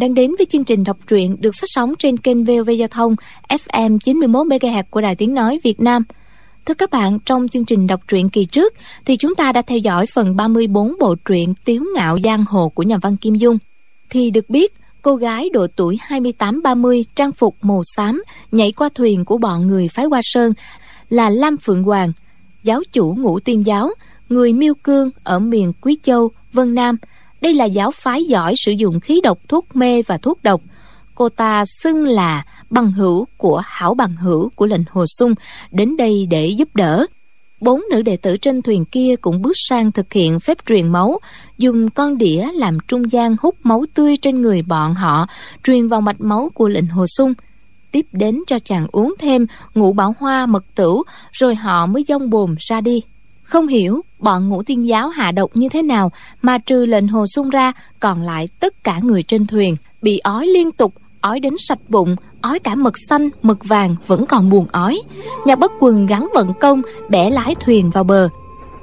Đang đến với chương trình đọc truyện được phát sóng trên kênh VOV Giao thông FM 91 MHz của Đài Tiếng nói Việt Nam. Thưa các bạn, trong chương trình đọc truyện kỳ trước thì chúng ta đã theo dõi phần 34 bộ truyện Tiếu ngạo giang hồ của nhà văn Kim Dung. Thì được biết, cô gái độ tuổi 28-30 trang phục màu xám nhảy qua thuyền của bọn người phái Hoa Sơn là Lam Phượng Hoàng, giáo chủ ngũ tiên giáo, người miêu cương ở miền Quý Châu, Vân Nam – đây là giáo phái giỏi sử dụng khí độc thuốc mê và thuốc độc. Cô ta xưng là bằng hữu của hảo bằng hữu của lệnh Hồ Sung đến đây để giúp đỡ. Bốn nữ đệ tử trên thuyền kia cũng bước sang thực hiện phép truyền máu, dùng con đĩa làm trung gian hút máu tươi trên người bọn họ, truyền vào mạch máu của lệnh Hồ Sung. Tiếp đến cho chàng uống thêm ngũ bảo hoa mật tửu, rồi họ mới dông bồm ra đi. Không hiểu bọn ngũ tiên giáo hạ độc như thế nào mà trừ lệnh hồ sung ra còn lại tất cả người trên thuyền bị ói liên tục ói đến sạch bụng ói cả mực xanh mực vàng vẫn còn buồn ói. Nhà bất quần gắn vận công bẻ lái thuyền vào bờ.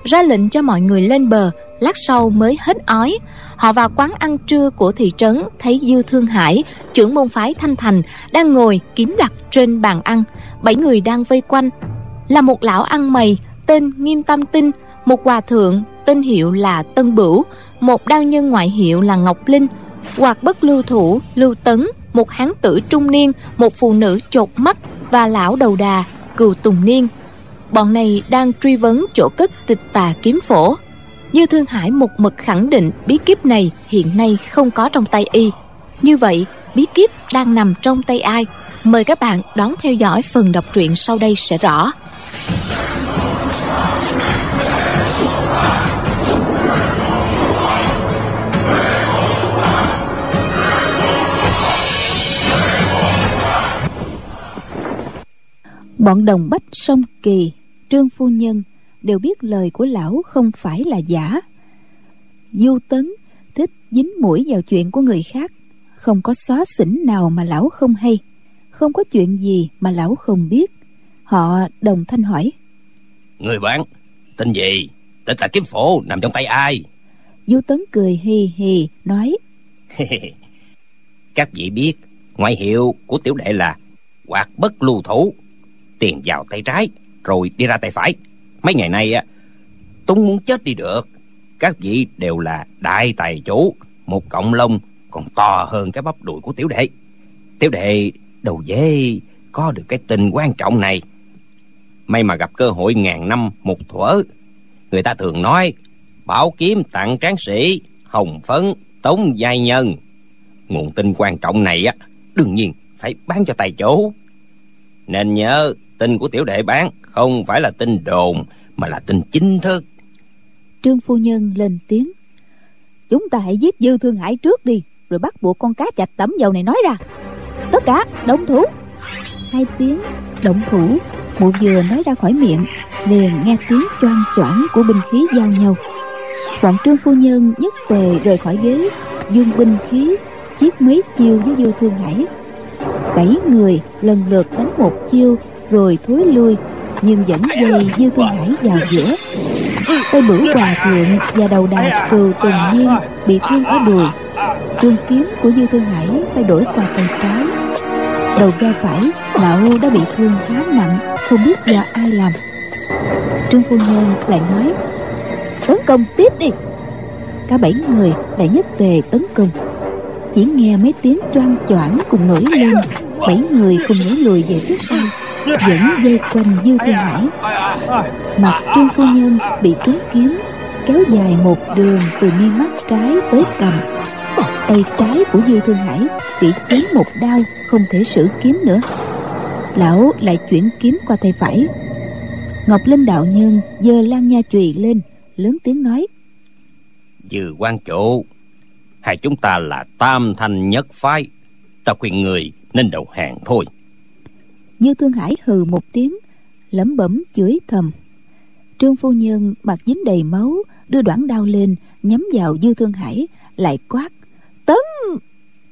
Ra lệnh cho mọi người lên bờ lát sau mới hết ói. Họ vào quán ăn trưa của thị trấn thấy dư thương hải trưởng môn phái thanh thành đang ngồi kiếm đặt trên bàn ăn. Bảy người đang vây quanh. Là một lão ăn mày tên Nghiêm Tam Tinh, một hòa thượng tên hiệu là Tân Bửu, một đao nhân ngoại hiệu là Ngọc Linh, hoặc bất lưu thủ Lưu Tấn, một hán tử trung niên, một phụ nữ chột mắt và lão đầu đà Cừu Tùng Niên. Bọn này đang truy vấn chỗ cất tịch tà kiếm phổ. Như Thương Hải một mực khẳng định bí kíp này hiện nay không có trong tay y. Như vậy, bí kíp đang nằm trong tay ai? Mời các bạn đón theo dõi phần đọc truyện sau đây sẽ rõ. Bọn đồng bách sông Kỳ, Trương Phu Nhân đều biết lời của lão không phải là giả. Du Tấn thích dính mũi vào chuyện của người khác, không có xóa xỉnh nào mà lão không hay, không có chuyện gì mà lão không biết. Họ đồng thanh hỏi. Người bạn, tên gì? Tên là kiếm phổ nằm trong tay ai? Du Tấn cười hì hì nói. Các vị biết, ngoại hiệu của tiểu đệ là quạt bất lưu thủ. Tiền vào tay trái rồi đi ra tay phải. Mấy ngày nay á túng muốn chết đi được. Các vị đều là đại tài chủ một cộng lông còn to hơn cái bắp đùi của tiểu đệ. Tiểu đệ đầu dễ có được cái tình quan trọng này. May mà gặp cơ hội ngàn năm một thuở người ta thường nói, bảo kiếm tặng tráng sĩ, hồng phấn, tống giai nhân. Nguồn tin quan trọng này á, đương nhiên phải bán cho tài chủ. Nên nhớ, tin của tiểu đệ bán không phải là tin đồn, mà là tin chính thức. Trương phu nhân lên tiếng, chúng ta hãy giết dư thương hải trước đi, rồi bắt buộc con cá chạch tẩm dầu này nói ra. Tất cả, động thủ. Hai tiếng, động thủ. Mụ vừa nói ra khỏi miệng liền nghe tiếng choang choảng của binh khí giao nhau. Bọn trương phu nhân nhất tề rời khỏi ghế dung binh khí, chiếc mấy chiêu với dư thương hải. Bảy người lần lượt đánh một chiêu, rồi thối lui, nhưng vẫn dây dư thương hải vào giữa. Tay bửu hòa thượng và đầu đà cừu tùng nhiên bị thương ở đùi. Trường kiếm của dư thương hải phải đổi qua tay trái. Đầu vai phải lão đã bị thương khá nặng, không biết do ai làm trương phu nhân lại nói, tấn công tiếp đi. Cả bảy người lại nhất tề tấn công. Chỉ nghe mấy tiếng choang choảng cùng nổi lên, bảy người cùng nhảy lùi về phía sau vẫn dây quanh dư thương hải. Mặt trương phu nhân bị trúng kiếm, kéo dài một đường từ mi mắt trái tới cầm. Tay trái của dư thương hải bị chém một đau không thể sử kiếm nữa. Lão lại chuyển kiếm qua tay phải ngọc linh đạo nhân giơ lan nha chùy lên lớn tiếng nói. Dư quan chủ hai chúng ta là tam thanh nhất phái ta khuyên người nên đầu hàng thôi. Dư Thương Hải hừ một tiếng lẩm bẩm chửi thầm. Trương phu nhân mặt dính đầy máu Đưa đoạn đao lên Nhắm vào Dư Thương Hải Lại quát Tấn!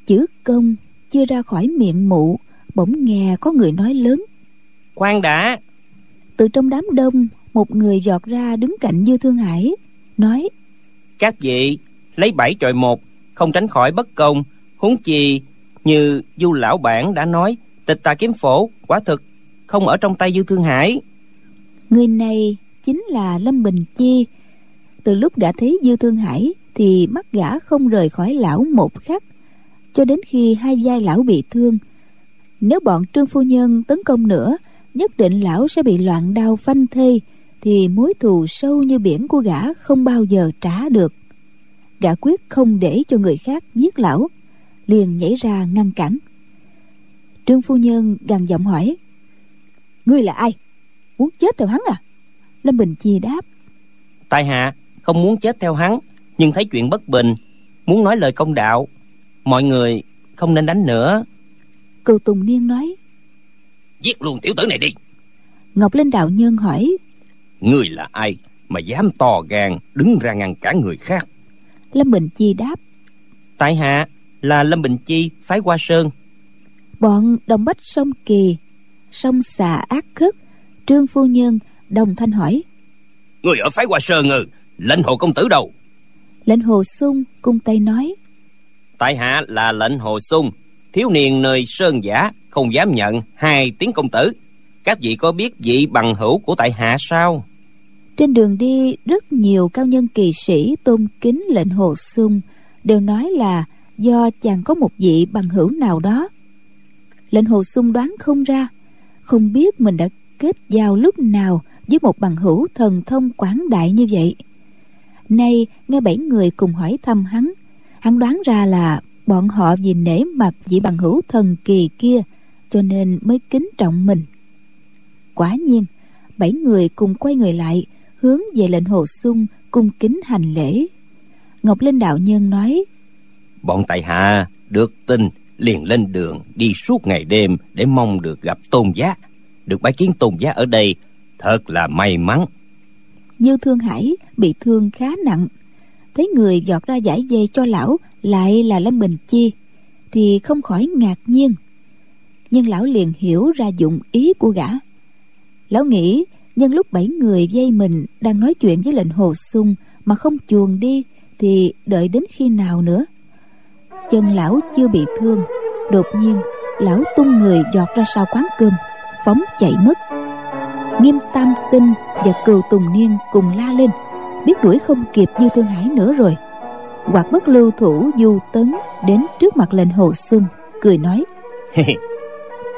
Chữ công chưa ra khỏi miệng mụ Bỗng nghe có người nói lớn. Khoan đã Từ trong đám đông Một người giọt ra đứng cạnh Dư Thương Hải Nói Các vị lấy bảy chọi một Không tránh khỏi bất công. Huống chi như du lão bản đã nói tịch tà kiếm phổ quả thực không ở trong tay dư thương hải. Người này chính là lâm bình chi. Từ lúc gã thấy dư thương hải thì mắt gã không rời khỏi lão một khắc cho đến khi hai vai lão bị thương. Nếu bọn trương phu nhân tấn công nữa nhất định lão sẽ bị loạn đau phanh thây thì mối thù sâu như biển của gã không bao giờ trả được. Gã quyết không để cho người khác giết lão liền nhảy ra ngăn cản. Trương phu nhân gằn giọng hỏi ngươi là ai? Muốn chết theo hắn à? Lâm bình chi đáp tại hạ không muốn chết theo hắn nhưng thấy chuyện bất bình muốn nói lời công đạo mọi người không nên đánh nữa. Cừu tùng niên nói giết luôn tiểu tử này đi. Ngọc linh đạo nhân hỏi người là ai mà dám to gan đứng ra ngăn cản người khác? Lâm bình chi đáp tại hạ là lâm bình chi phái hoa sơn. Bọn đồng bách sông kỳ sông xà ác khất trương phu nhân đồng thanh hỏi người ở phái hoa sơn ư? Lệnh hồ công tử đâu? Lệnh hồ sung cung tay nói tại hạ là lệnh hồ sung thiếu niên nơi sơn giả không dám nhận hai tiếng công tử. Các vị có biết vị bằng hữu của tại hạ sao? Trên đường đi, rất nhiều cao nhân kỳ sĩ tôn kính lệnh hồ sung đều nói là do chàng có một vị bằng hữu nào đó. Lệnh hồ sung đoán không ra, không biết mình đã kết giao lúc nào với một bằng hữu thần thông quảng đại như vậy. Nay, nghe bảy người cùng hỏi thăm hắn hắn đoán ra là bọn họ vì nể mặt vị bằng hữu thần kỳ kia cho nên mới kính trọng mình. Quả nhiên bảy người cùng quay người lại hướng về lệnh hồ sung cung kính hành lễ. Ngọc linh đạo nhân nói bọn tại hạ được tin liền lên đường đi suốt ngày đêm để mong được gặp tôn giá. Được bái kiến tôn giá ở đây thật là may mắn. Dư thương hải bị thương khá nặng thấy người giọt ra giải dây cho lão lại là lâm bình chi, thì không khỏi ngạc nhiên. Nhưng lão liền hiểu ra dụng ý của gã. Lão nghĩ, nhân lúc bảy người dây mình đang nói chuyện với lệnh hồ sung mà không chuồn đi, thì đợi đến khi nào nữa? Chân lão chưa bị thương, đột nhiên lão tung người giọt ra sau quán cơm, phóng chạy mất. Nghiêm tam tinh và cừu tùng niên cùng la lên biết đuổi không kịp như thương hải nữa rồi. Hoặc bất lưu thủ du tấn đến trước mặt lệnh hồ xuân, cười nói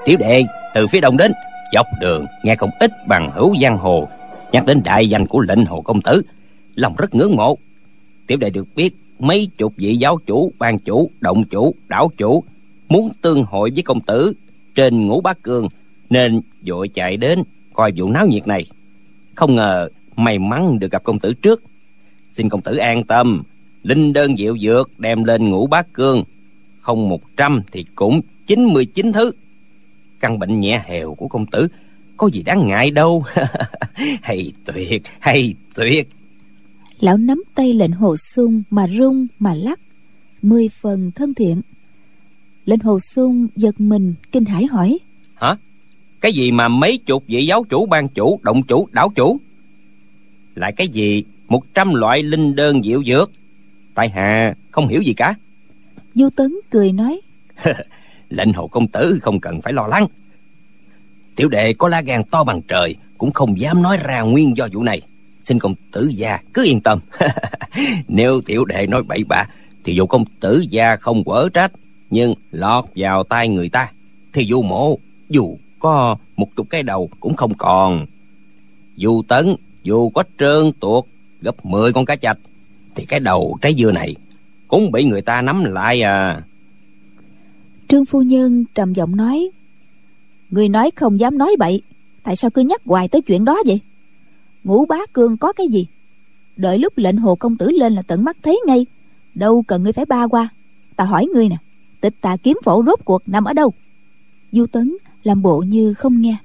tiểu đệ, từ phía đông đến, dọc đường, nghe không ít bằng hữu giang hồ, nhắc đến đại danh của lệnh hồ công tử, lòng rất ngưỡng mộ. Tiểu đệ được biết, mấy chục vị giáo chủ, ban chủ, động chủ, đảo chủ muốn tương hội với công tử trên ngũ bát cương, nên vội chạy đến coi vụ náo nhiệt này. Không ngờ may mắn được gặp công tử trước. Xin công tử an tâm linh đơn diệu dược đem lên ngũ bá cương. Không một trăm thì cũng chín mươi chín thứ. Căn bệnh nhẹ hèo của công tử có gì đáng ngại đâu. Hay tuyệt hay tuyệt. Lão nắm tay lệnh hồ sung mà rung mà lắc. Mười phần thân thiện. Lệnh hồ sung giật mình kinh hãi hỏi. Hả? Cái gì mà mấy chục vị giáo chủ ban chủ động chủ đảo chủ lại cái gì? Một trăm loại linh đơn diệu dược. Tại hạ không hiểu gì cả. Du tấn cười nói. Lệnh hồ công tử không cần phải lo lắng. Tiểu đệ có lá gan to bằng trời cũng không dám nói ra nguyên do vụ này. Xin công tử gia cứ yên tâm. Nếu tiểu đệ nói bậy bạ thì dù công tử gia không quở trách nhưng lọt vào tay người ta thì dù mộ dù có một chục cái đầu cũng không còn. Dù tấn dù có trơn tuột, gấp mười con cá chạch, thì cái đầu trái dưa này cũng bị người ta nắm lại à. Trương phu nhân trầm giọng nói, người nói không dám nói bậy, tại sao cứ nhắc hoài tới chuyện đó vậy? Ngũ bá cương có cái gì? Đợi lúc lệnh hồ công tử lên là tận mắt thấy ngay, đâu cần ngươi phải ba qua. Ta hỏi ngươi nè, tịch tà kiếm phổ rốt cuộc nằm ở đâu? Du tấn làm bộ như không nghe,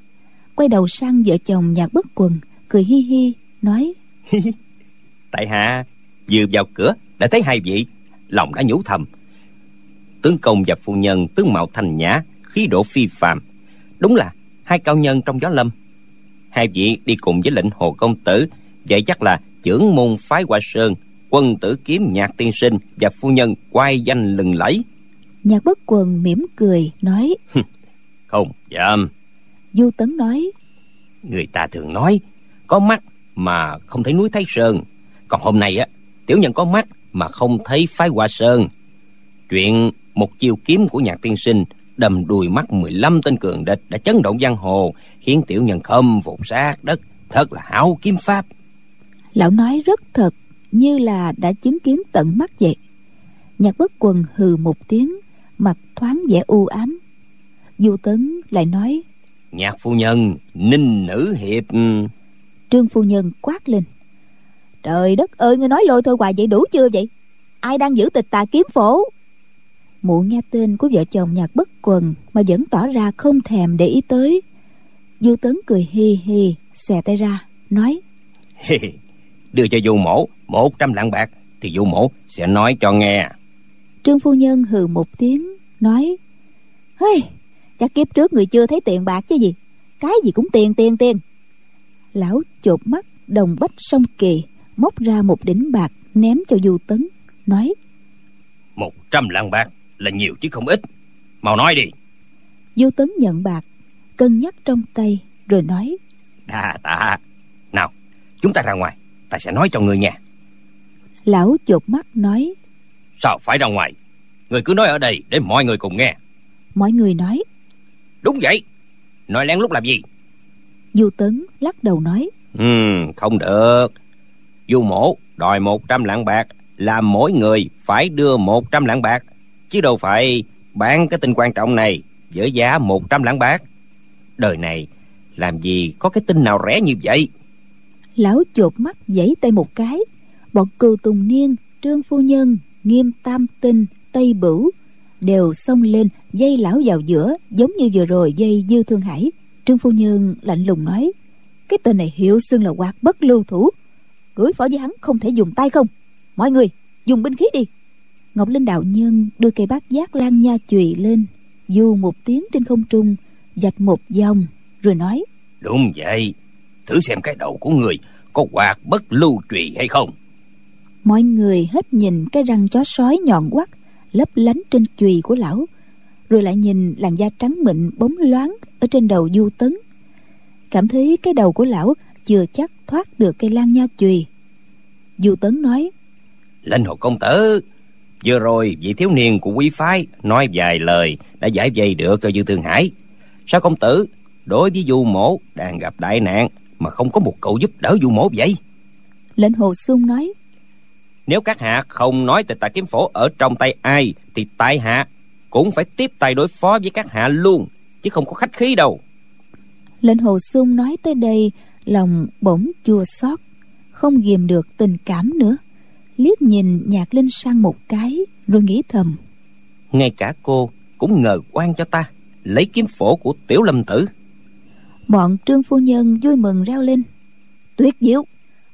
quay đầu sang vợ chồng nhạc bất quần cười hi hi nói. Tại hạ vừa vào cửa đã thấy hai vị. Lòng đã nhủ thầm. Tướng công và phu nhân tướng mạo thanh nhã khí độ phi phàm. Đúng là hai cao nhân trong gió lâm. Hai vị đi cùng với lệnh hồ công tử vậy chắc là trưởng môn phái hoa sơn quân tử kiếm nhạc tiên sinh và phu nhân quay danh lừng lẫy. Nhạc bất quần mỉm cười nói. Không dám. Du tấn nói. Người ta thường nói có mắt mà không thấy núi thái sơn. Còn hôm nay á tiểu nhân có mắt mà không thấy phái hoa sơn. Chuyện một chiêu kiếm của nhạc tiên sinh đầm đùi mắt 15 tên cường địch đã chấn động giang hồ khiến tiểu nhân khâm phục sát đất thật là hảo kiếm pháp. Lão nói rất thật như là đã chứng kiến tận mắt vậy. Nhạc bất quần hừ một tiếng mặt thoáng vẻ u ám. Du tấn lại nói nhạc phu nhân ninh nữ hiệp trương phu nhân quát lên. Trời đất ơi ngươi nói lôi thôi hoài vậy đủ chưa vậy? Ai đang giữ tịch tà kiếm phổ? Mụ nghe tên của vợ chồng nhạc bất quần mà vẫn tỏ ra không thèm để ý tới. Du tấn cười hi hi xòe tay ra nói. Đưa cho du mổ một trăm lạng bạc thì du mổ sẽ nói cho nghe. Trương phu nhân hừ một tiếng nói. Hey, chắc kiếp trước người chưa thấy tiền bạc chứ gì. Cái gì cũng tiền tiền tiền lão chột mắt đồng bách sông kỳ móc ra một đỉnh bạc ném cho du tấn nói. Một trăm lạng bạc là nhiều chứ không ít. Mau nói đi. Du tấn nhận bạc cân nhắc trong tay rồi nói. Đa tạ. Nào chúng ta ra ngoài ta sẽ nói cho người nghe. Lão chột mắt nói. Sao phải ra ngoài? Người cứ nói ở đây để mọi người cùng nghe. Mọi người nói. Đúng vậy. Nói lén lút làm gì du tấn lắc đầu nói ừ không được. Du mổ đòi một trăm lạng bạc là mỗi người phải đưa một trăm lạng bạc chứ đâu phải bán cái tin quan trọng này với giá một trăm lạng bạc. Đời này làm gì có cái tin nào rẻ như vậy? Lão chột mắt giãy tay một cái. Bọn cừu tùng niên trương phu nhân nghiêm tam tinh tây bửu đều xông lên dây lão vào giữa giống như vừa rồi dây dư thương hải trương phu nhân lạnh lùng nói cái tên này hiệu xưng là quạt bất lưu thủ. Đối phó với hắn không thể dùng tay không. Mọi người dùng binh khí đi. Ngọc linh đạo nhân đưa cây bát giác lan nha chùy lên du một tiếng trên không trung dạch một dòng rồi nói đúng vậy. Thử xem cái đầu của người có quạt bất lưu trùy hay không. Mọi người hết nhìn cái răng chó sói nhọn quắt lấp lánh trên chùy của lão rồi lại nhìn làn da trắng mịn bóng loáng ở trên đầu du tấn. Cảm thấy cái đầu của lão chưa chắc thoát được cây lan nha chùy. Du tấn nói lên hồ công tử vừa rồi vị thiếu niên của quý phái nói vài lời đã giải vây được cho dư thương hải. Sao công tử đối với du mổ đang gặp đại nạn mà không có một cậu giúp đỡ du mổ vậy? Lệnh hồ sung nói nếu các hạ không nói tịch tà kiếm phổ ở trong tay ai thì tại hạ cũng phải tiếp tay đối phó với các hạ luôn chứ không có khách khí đâu. Lệnh hồ sung nói tới đây lòng bỗng chua xót không ghìm được tình cảm nữa. Liếc nhìn nhạc linh sang một cái rồi nghĩ thầm. Ngay cả cô cũng ngờ quan cho ta lấy kiếm phổ của tiểu lâm tử. Bọn trương phu nhân vui mừng reo lên. Tuyệt diệu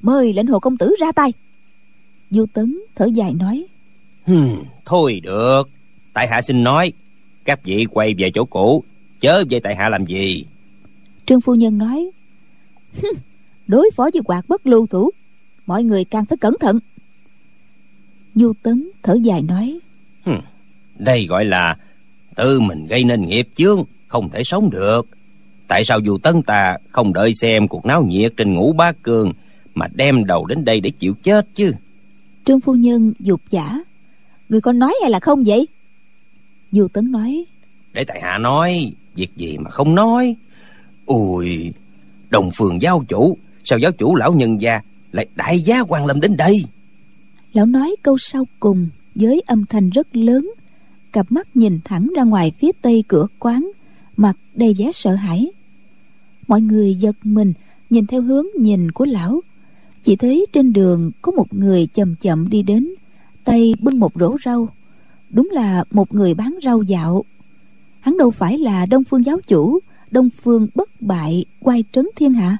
mời lệnh hồ công tử ra tay. Du tấn thở dài nói. Hmm, thôi được tại hạ xin nói các vị quay về chỗ cũ chớ về tại hạ làm gì? Trương phu nhân nói đối phó với quạt bất lưu thủ mọi người càng phải cẩn thận. Du tấn thở dài nói đây gọi là tự mình gây nên nghiệp chướng không thể sống được. Tại sao du tấn ta không đợi xem cuộc náo nhiệt trên ngũ bá cường mà đem đầu đến đây để chịu chết chứ? Trương phu nhân dục giả người con nói hay là không vậy du tấn nói để tại hạ nói việc gì mà không nói? Ôi đồng phường giáo chủ sao giáo chủ lão nhân gia lại đại giá quan lâm đến đây? Lão nói câu sau cùng với âm thanh rất lớn. Cặp mắt nhìn thẳng ra ngoài phía tây cửa quán mặt đầy vẻ sợ hãi. Mọi người giật mình nhìn theo hướng nhìn của lão. Chỉ thấy trên đường có một người chậm chậm đi đến tay bưng một rổ rau đúng là một người bán rau dạo. Hắn đâu phải là đông phương giáo chủ, đông phương bất bại quay trấn thiên hạ.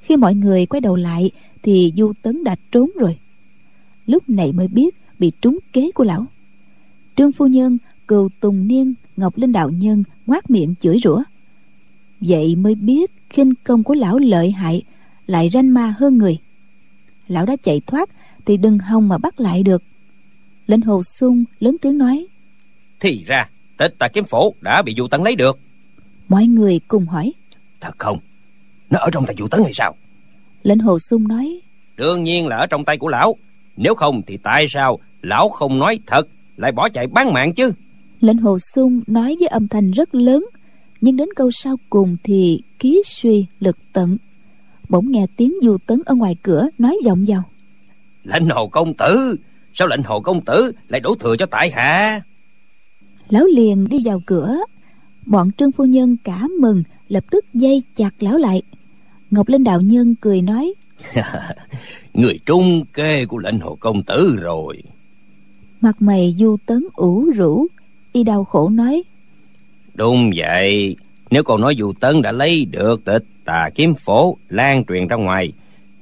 Khi mọi người quay đầu lại thì du tấn đã trốn rồi. Lúc này mới biết bị trúng kế của lão. Trương phu nhân, cừu tùng niên, ngọc linh đạo nhân ngoác miệng chửi rủa. Vậy mới biết khinh công của lão lợi hại, lại ranh ma hơn người. Lão đã chạy thoát thì đừng hòng mà bắt lại được lệnh hồ sung lớn tiếng nói. Thì ra tịch tà kiếm phổ đã bị du tấn lấy được. Mọi người cùng hỏi. Thật không? Nó ở trong tay du tấn hay sao? Lệnh hồ sung nói. Đương nhiên là ở trong tay của lão. Nếu không thì tại sao lão không nói thật lại bỏ chạy bán mạng chứ? Lệnh hồ sung nói với âm thanh rất lớn nhưng đến câu sau cùng thì khí suy lực tận. Bỗng nghe tiếng du tấn ở ngoài cửa nói vọng vào. Lệnh hồ công tử sao lệnh hồ công tử lại đổ thừa cho tại hạ? Lão liền đi vào cửa. Bọn trương phu nhân cả mừng lập tức dây chặt lão lại. Ngọc linh đạo nhân cười nói người trung kê của lệnh hồ công tử rồi. Mặt mày du tấn ủ rũ y đau khổ nói đúng vậy. Nếu còn nói du tấn đã lấy được tịch tà kiếm phổ lan truyền ra ngoài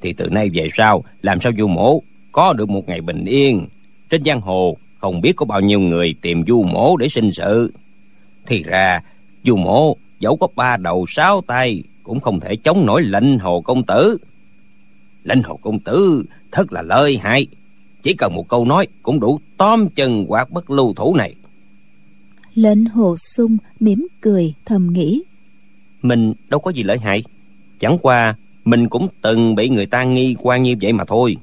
thì từ nay về sau làm sao du mổ có được một ngày bình yên. Trên giang hồ không biết có bao nhiêu người tìm du mổ để sinh sự. Thì ra du mổ dẫu có ba đầu sáu tay cũng không thể chống nổi lệnh hồ công tử. Lệnh hồ công tử thật là lợi hại. Chỉ cần một câu nói cũng đủ tóm chân quạt bất lưu thủ này. Lệnh hồ sung mỉm cười thầm nghĩ. Mình đâu có gì lợi hại. Chẳng qua mình cũng từng bị người ta nghi quan như vậy mà thôi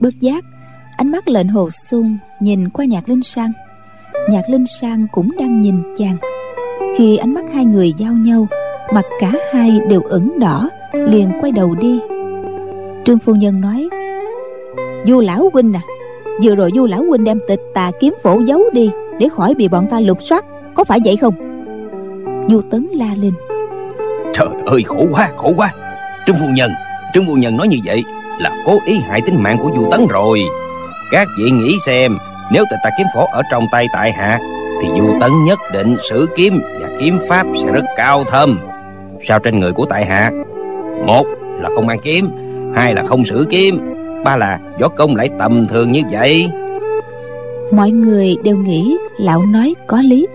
bất giác, ánh mắt lệnh hồ sung nhìn qua nhạc linh sang. Nhạc linh sang cũng đang nhìn chàng. Khi ánh mắt hai người giao nhau, mặt cả hai đều ửng đỏ, liền quay đầu đi. Trương phu nhân nói du lão huynh à vừa rồi du lão huynh đem tịch tà kiếm phổ giấu đi để khỏi bị bọn ta lục soát, có phải vậy không? Du tấn la lên. Trời ơi, khổ quá khổ quá. Trương phu nhân, trương phu nhân nói như vậy là cố ý hại tính mạng của du tấn rồi. Các vị nghĩ xem nếu tịch tà kiếm phổ ở trong tay tại hạ thì du tấn nhất định sử kiếm và kiếm pháp sẽ rất cao thâm. Sao trên người của tại hạ? Một là không mang kiếm hai là không sử kiếm ba là võ công lại tầm thường như vậy. Mọi người đều nghĩ lão nói có lý.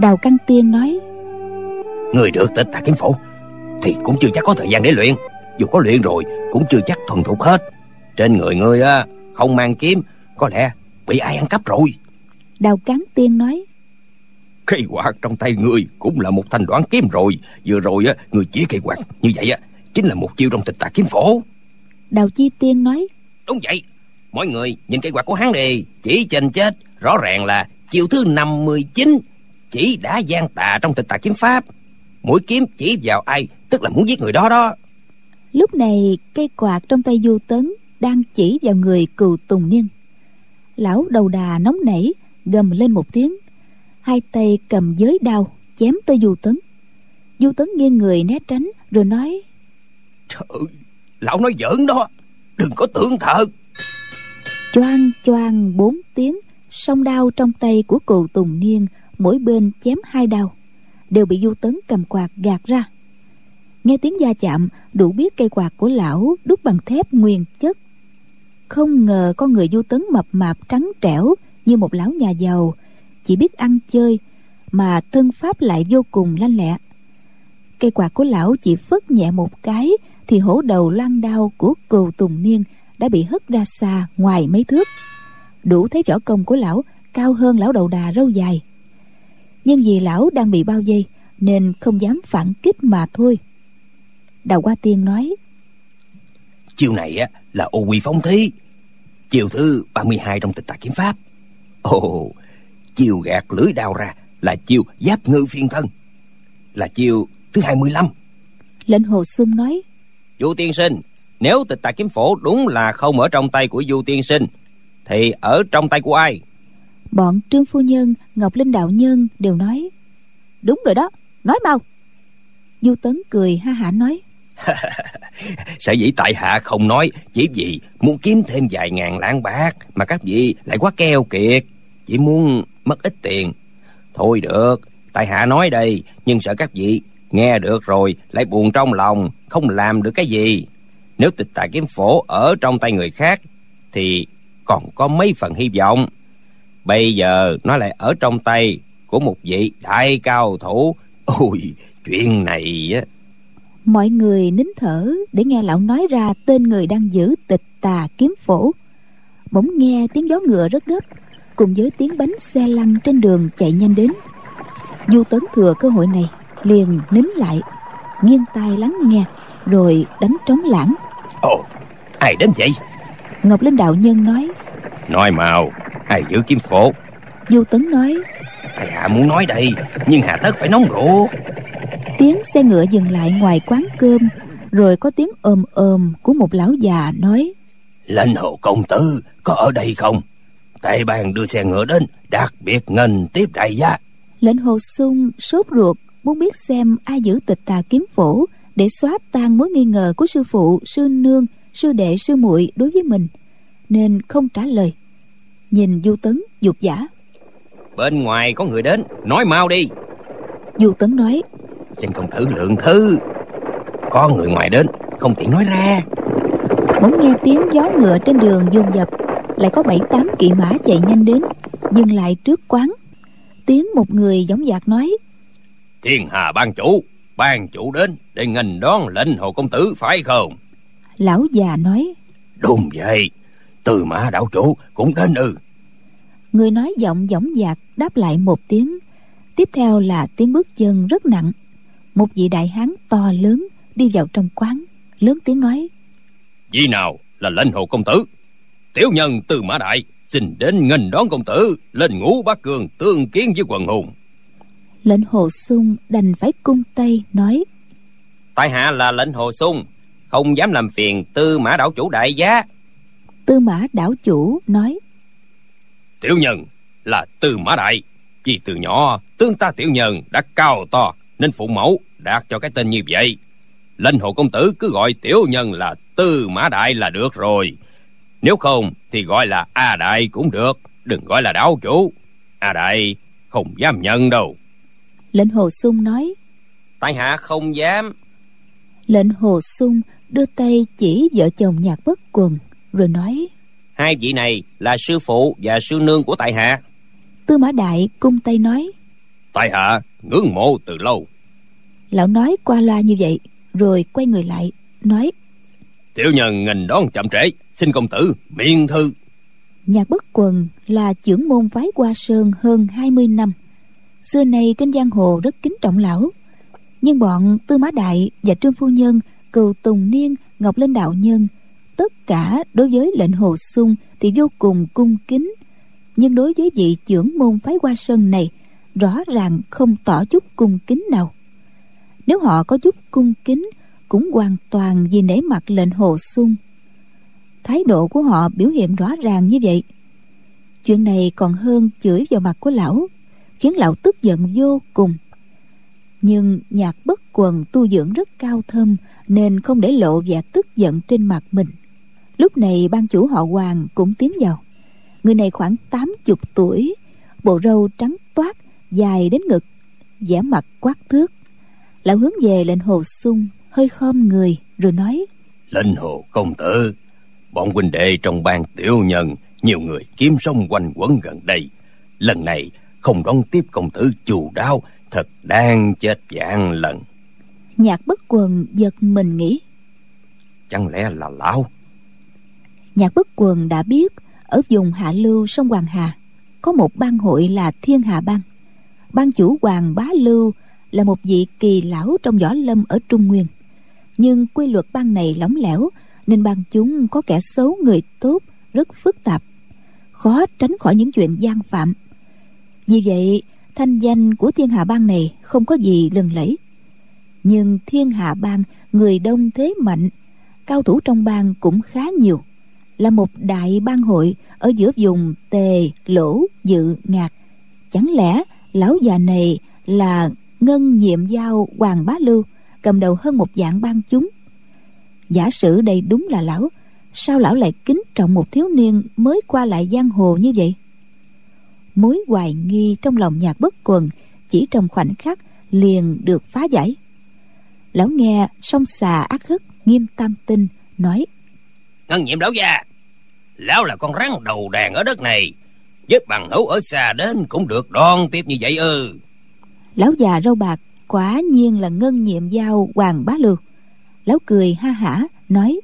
Đào căn tiên nói người được tịch tà kiếm phổ thì cũng chưa chắc có thời gian để luyện dù có luyện rồi cũng chưa chắc thuần thục hết. Trên người ngươi á không mang kiếm có lẽ bị ai ăn cắp rồi. Đào cán tiên nói cây quạt trong tay ngươi cũng là một thanh đoán kiếm rồi. Vừa rồi á ngươi chỉ cây quạt như vậy á chính là một chiêu trong tịch tà kiếm phổ. Đào chi tiên nói đúng vậy. Mọi người nhìn cây quạt của hắn đi. Chỉ trên chết rõ ràng là chiêu thứ 59 chỉ đã gian tà trong tịch tà kiếm pháp. Mũi kiếm chỉ vào ai tức là muốn giết người đó đó lúc này cây quạt trong tay du tấn đang chỉ vào người cừu tùng niên. Lão đầu đà nóng nảy gầm lên một tiếng. Hai tay cầm giới đao chém tới du tấn. Du tấn nghiêng người né tránh rồi nói trời ơi lão nói giỡn đó đừng có tưởng thật. Choang choang bốn tiếng song đao trong tay của cừu tùng niên mỗi bên chém hai đao đều bị du tấn cầm quạt gạt ra. Nghe tiếng va chạm đủ biết cây quạt của lão đúc bằng thép nguyên chất. Không ngờ con người du tấn mập mạp, trắng trẻo như một lão nhà giàu, chỉ biết ăn chơi mà thân pháp lại vô cùng lanh lẹ. Cây quạt của lão chỉ phất nhẹ một cái thì hổ đầu loan đao của cừu tùng niên đã bị hất ra xa ngoài mấy thước. Đủ thấy võ công của lão cao hơn lão đầu đà râu dài. Nhưng vì lão đang bị bao vây nên không dám phản kích mà thôi đào hoa tiên nói. Chiêu này á là ô quy phong thí. Chiêu thứ 32 trong tịch tà kiếm pháp. Ồ chiêu gạt lưỡi đao ra là chiêu giáp ngư phiên thân. Là chiêu thứ 25 lệnh hồ xuân nói. Du tiên sinh nếu tịch tà kiếm phổ đúng là không ở trong tay của du tiên sinh thì ở trong tay của ai? Bọn trương phu nhân ngọc linh đạo nhân đều nói. Đúng rồi đó nói mau. Du tấn cười ha hả nói sở dĩ tại hạ không nói, chỉ vì muốn kiếm thêm vài ngàn lạng bạc, mà các vị lại quá keo kiệt, chỉ muốn mất ít tiền. Thôi được, tại hạ nói đây, nhưng sợ các vị nghe được rồi lại buồn trong lòng, không làm được cái gì. Nếu tịch tà kiếm phổ ở trong tay người khác, thì còn có mấy phần hy vọng. Bây giờ nó lại ở trong tay của một vị đại cao thủ. Ôi, chuyện này á mọi người nín thở để nghe lão nói ra tên người đang giữ tịch tà kiếm phổ. Bỗng nghe tiếng gió ngựa rất gấp cùng với tiếng bánh xe lăn trên đường chạy nhanh đến. Du tấn thừa cơ hội này liền nín lại nghiêng tai lắng nghe rồi đánh trống lãng. Ồ ai đến vậy? Ngọc linh đạo nhân nói nói màu ai giữ kiếm phổ? Du tấn nói thầy hạ muốn nói đây nhưng hạ tất phải nóng ruột tiếng xe ngựa dừng lại ngoài quán cơm rồi có tiếng ồm ồm của một lão già nói lệnh hồ công tử có ở đây không? Tề bàn đưa xe ngựa đến đặc biệt nghênh tiếp đại gia. Lệnh hồ sung sốt ruột muốn biết xem ai giữ tịch tà kiếm phổ để xóa tan mối nghi ngờ của sư phụ sư nương sư đệ sư muội đối với mình nên không trả lời. Nhìn du tấn dục giả bên ngoài có người đến. Nói mau đi. Du tấn nói. Xin công tử lượng thư. Có người ngoài đến. Không tiện nói ra. Bỗng nghe tiếng gió ngựa trên đường dồn dập. Lại có bảy tám kỵ mã chạy nhanh đến dừng lại trước quán. Tiếng một người giống dạc nói. Thiên hà ban chủ ban chủ đến để nghênh đón lệnh hồ công tử phải không? Lão già nói. Đúng vậy. Từ mã đảo chủ cũng đến ư người nói giọng dõng dạc đáp lại một tiếng. Tiếp theo là tiếng bước chân rất nặng. Một vị đại hán to lớn đi vào trong quán lớn tiếng nói vị nào là lệnh hồ công tử? Tiểu nhân từ mã đại xin đến nghênh đón công tử lên ngũ bát cường tương kiến với quần hùng. Lệnh hồ sung đành phải cung tay nói tại hạ là lệnh hồ sung không dám làm phiền tư mã đảo chủ đại giá. Tư mã đảo chủ nói tiểu nhân là tư mã đại. Vì từ nhỏ tương ta tiểu nhân đã cao to nên phụ mẫu đạt cho cái tên như vậy. Lệnh hồ công tử cứ gọi tiểu nhân là tư mã đại là được rồi. Nếu không thì gọi là a đại cũng được. Đừng gọi là đảo chủ. A đại không dám nhận đâu. Lệnh hồ sung nói. Tại hạ không dám. Lệnh hồ sung đưa tay chỉ vợ chồng nhạc bất quần rồi nói hai vị này là sư phụ và sư nương của tại hạ. Tư mã đại cung tay nói tại hạ ngưỡng mộ từ lâu. Lão nói qua loa như vậy rồi quay người lại nói tiểu nhân nghênh đón chậm trễ xin công tử miệng thư. Nhạc bất quần là trưởng môn phái hoa sơn hơn 20 năm. Xưa nay trên giang hồ rất kính trọng lão. Nhưng bọn tư mã đại và trương phu nhân cừu tùng niên ngọc linh đạo nhân tất cả đối với lệnh hồ sung thì vô cùng cung kính. Nhưng đối với vị trưởng môn phái hoa sơn này, rõ ràng không tỏ chút cung kính nào. Nếu họ có chút cung kính, cũng hoàn toàn vì nể mặt lệnh hồ sung. Thái độ của họ biểu hiện rõ ràng như vậy. Chuyện này còn hơn chửi vào mặt của lão, khiến lão tức giận vô cùng. Nhưng nhạc bất quần tu dưỡng rất cao thâm, nên không để lộ vẻ tức giận trên mặt mình lúc này ban chủ họ hoàng cũng tiến vào. Người này khoảng tám chục tuổi bộ râu trắng toát dài đến ngực vẻ mặt quát thước. Lão hướng về lệnh hồ sung hơi khom người rồi nói lệnh hồ công tử bọn huynh đệ trong ban tiểu nhân nhiều người kiếm sống quanh quẩn gần đây. Lần này không đón tiếp công tử chù đau thật đang chết dạng lần. Nhạc bất quần giật mình nghĩ chẳng lẽ là lão nhạc bất quần đã biết, ở vùng hạ lưu sông hoàng hà, có một bang hội là thiên hà bang. Ban chủ hoàng bá lưu là một vị kỳ lão trong võ lâm ở trung nguyên. Nhưng quy luật bang này lỏng lẻo, nên bang chúng có kẻ xấu người tốt rất phức tạp, khó tránh khỏi những chuyện gian phạm. Vì vậy, thanh danh của thiên hà bang này không có gì lừng lẫy. Nhưng thiên hà bang, người đông thế mạnh, cao thủ trong bang cũng khá nhiều là một đại ban hội ở giữa vùng tề, lỗ, dự, ngạc. Chẳng lẽ lão già này là ngân nhiệm giao hoàng bá lưu, cầm đầu hơn một dạng ban chúng? Giả sử đây đúng là lão, sao lão lại kính trọng một thiếu niên mới qua lại giang hồ như vậy? Mối hoài nghi trong lòng nhạc bất quần chỉ trong khoảnh khắc liền được phá giải. Lão nghe song xà ác hức, nghiêm tam tinh, nói, ngân nhiệm lão già lão là con rắn đầu đàn ở đất này. Giúp bằng hữu ở xa đến cũng được đón tiếp như vậy ư. Lão già râu bạc quả nhiên là ngân nhiệm giao hoàng bá lược. Lão cười ha hả nói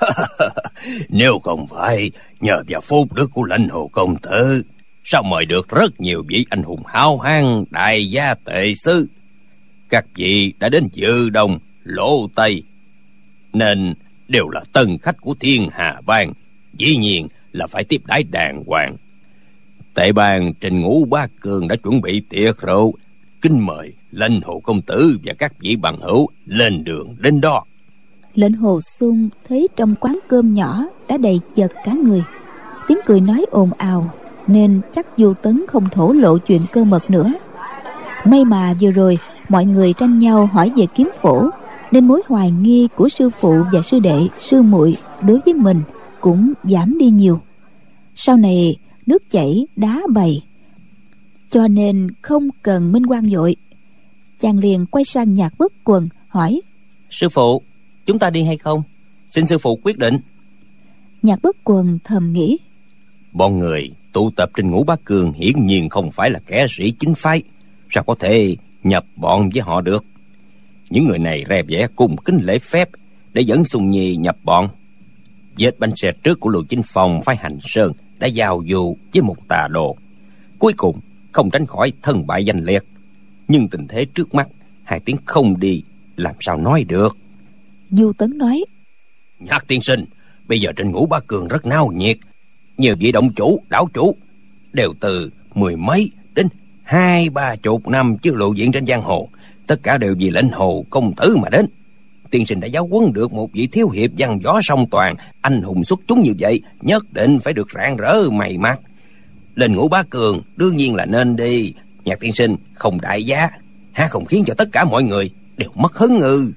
nếu không phải nhờ vào phúc đức của lãnh hồ công tử sao mời được rất nhiều vị anh hùng hao hang đại gia tệ sư các vị đã đến dự đồng lỗ tây nên đều là tân khách của thiên hà bang dĩ nhiên là phải tiếp đái đàng hoàng. Tệ bàn trình ngũ ba cường đã chuẩn bị tiệc rượu, kính mời lệnh hồ công tử và các vị bằng hữu lên đường đến đó. Lệnh hồ sung thấy trong quán cơm nhỏ đã đầy chật cả người. Tiếng cười nói ồn ào, nên chắc du tấn không thổ lộ chuyện cơ mật nữa. May mà vừa rồi mọi người tranh nhau hỏi về kiếm phổ, nên mối hoài nghi của sư phụ và sư đệ, sư muội đối với mình cũng giảm đi nhiều. Sau này nước chảy đá bầy. Cho nên không cần minh quan dội chàng liền quay sang nhạc bất quần hỏi sư phụ chúng ta đi hay không? Xin sư phụ quyết định. Nhạc bất quần thầm nghĩ bọn người tụ tập trên ngũ bá cường hiển nhiên không phải là kẻ sĩ chính phái. Sao có thể nhập bọn với họ được? Những người này rè vẻ cùng kính lễ phép để dẫn sùng nhi nhập bọn vết bánh xe trước của lưu chính phong phái hành sơn đã giao du với một tà đồ. Cuối cùng không tránh khỏi thân bại danh liệt. Nhưng tình thế trước mắt hai tiếng không đi làm sao nói được? Du tấn nói nhạc tiên sinh bây giờ trên ngũ ba cường rất náo nhiệt. Nhiều vị động chủ đảo chủ đều từ mười mấy đến hai ba chục năm chưa lộ diện trên giang hồ. Tất cả đều vì lệnh hồ công tử mà đến tiên sinh đã giáo huấn được một vị thiếu hiệp văn võ song toàn. Anh hùng xuất chúng như vậy, nhất định phải được rạng rỡ mày mắt. Lên ngũ bá cường, đương nhiên là nên đi. Nhạc tiên sinh, không đại giá. Ha không khiến cho tất cả mọi người đều mất hứng ư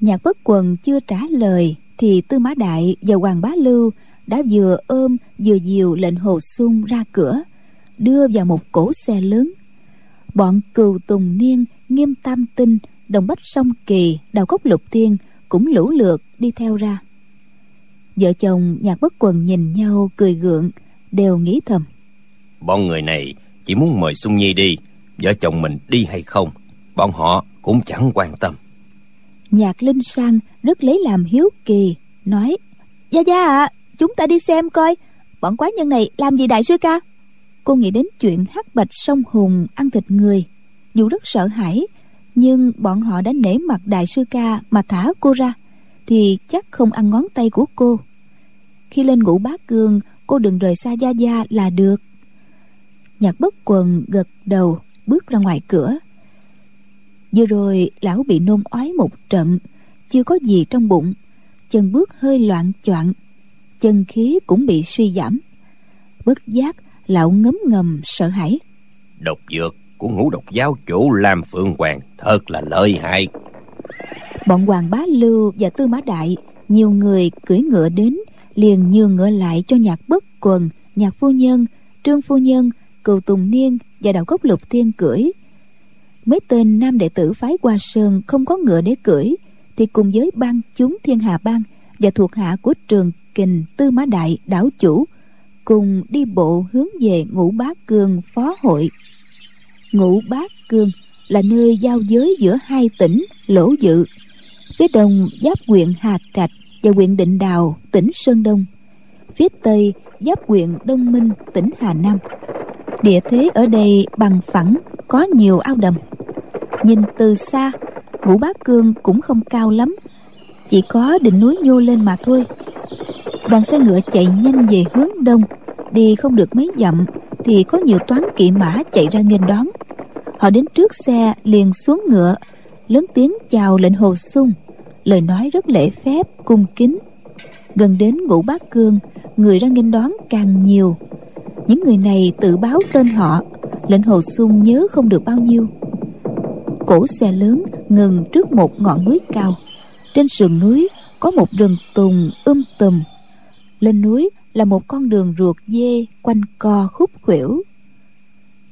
nhạc bất quần chưa trả lời, thì tư mã đại và hoàng bá lưu đã vừa ôm, vừa dìu lệnh hồ sung ra cửa, đưa vào một cổ xe lớn. Bọn cừu tùng niên, nghiêm tam tinh đồng bách song kỳ đào cốc lục tiên cũng lũ lượt đi theo ra. Vợ chồng nhạc bất quần nhìn nhau cười gượng đều nghĩ thầm. Bọn người này chỉ muốn mời sung nhi đi vợ chồng mình đi hay không bọn họ cũng chẳng quan tâm. Nhạc linh sang rất lấy làm hiếu kỳ nói gia gia ạ à, chúng ta đi xem coi bọn quái nhân này làm gì đại sư ca? Cô nghĩ đến chuyện hắc bạch sông hùng ăn thịt người dù rất sợ hãi nhưng bọn họ đã nể mặt đại sư ca mà thả cô ra, thì chắc không ăn ngón tay của cô. Khi lên ngủ bát cương cô đừng rời xa gia gia là được. Nhạc bất quần gật đầu, bước ra ngoài cửa. Vừa rồi, lão bị nôn ói một trận, chưa có gì trong bụng. Chân bước hơi loạn choạng, chân khí cũng bị suy giảm. Bất giác, lão ngấm ngầm sợ hãi. Độc dược của ngũ độc giáo chủ Lam Phượng Hoàng thật là lợi hại. Bọn Hoàng Bá Lưu và Tư Mã Đại, nhiều người cưỡi ngựa đến, liền nhường ngựa lại cho nhạc bất quần, nhạc phu nhân, trương phu nhân, cừu tùng niên và đạo cốc lục thiên cưỡi. Mấy tên nam đệ tử phái qua Sơn không có ngựa để cưỡi, thì cùng với ban chúng thiên hà bang và thuộc hạ của trường kình tư mã đại đảo chủ cùng đi bộ hướng về ngũ bá cương phó hội ngũ bát cương là nơi giao giới giữa hai tỉnh, lỗ dự, phía đông giáp huyện hà trạch và huyện định đào, tỉnh sơn đông, phía tây giáp huyện đông minh, tỉnh hà nam. Địa thế ở đây bằng phẳng, có nhiều ao đầm. Nhìn từ xa, ngũ bát cương cũng không cao lắm, chỉ có đỉnh núi nhô lên mà thôi. Đoàn xe ngựa chạy nhanh về hướng đông, đi không được mấy dặm thì có nhiều toán kỵ mã chạy ra nghênh đón. Họ đến trước xe, liền xuống ngựa, lớn tiếng chào lệnh hồ sung. Lời nói rất lễ phép, cung kính. Gần đến ngũ bát cương, người ra nghênh đón càng nhiều. Những người này tự báo tên họ, lệnh hồ sung nhớ không được bao nhiêu. Cổ xe lớn ngừng trước một ngọn núi cao. Trên sườn núi có một rừng tùng um tùm. Lên núi là một con đường ruột dê quanh co khúc khuỷu.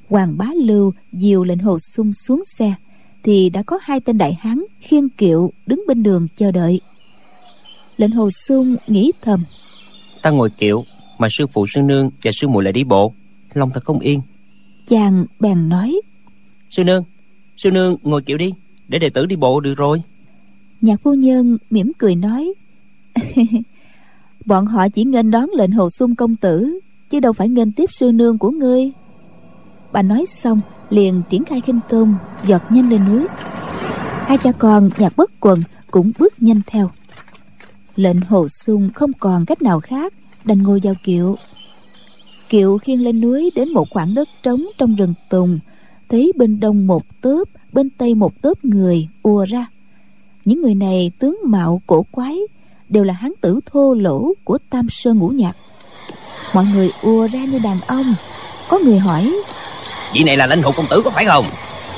Hoàng bá lưu dìu lệnh hồ sung xuống xe thì đã có hai tên đại hán khiêng kiệu đứng bên đường chờ đợi. Lệnh hồ sung nghĩ thầm ta ngồi kiệu mà sư phụ sư nương và sư muội lại đi bộ lòng thật không yên. Chàng bèn nói sư nương sư nương ngồi kiệu đi để đệ tử đi bộ được rồi. Nhạc phu nhân mỉm cười nói bọn họ chỉ nghênh đón lệnh hồ sung công tử, chứ đâu phải nghênh tiếp sư nương của ngươi. Bà nói xong, liền triển khai khinh công, giọt nhanh lên núi. Hai cha con nhạc bất quần cũng bước nhanh theo. Lệnh hồ sung không còn cách nào khác, đành ngồi vào kiệu. Kiệu khiêng lên núi đến một khoảng đất trống trong rừng tùng, thấy bên đông một tớp, bên tây một tớp người ùa ra. Những người này tướng mạo cổ quái đều là hán tử thô lỗ của tam sơn ngũ nhạc. Mọi người ùa ra như đàn ông. Có người hỏi vị này là lãnh hộ công tử có phải không?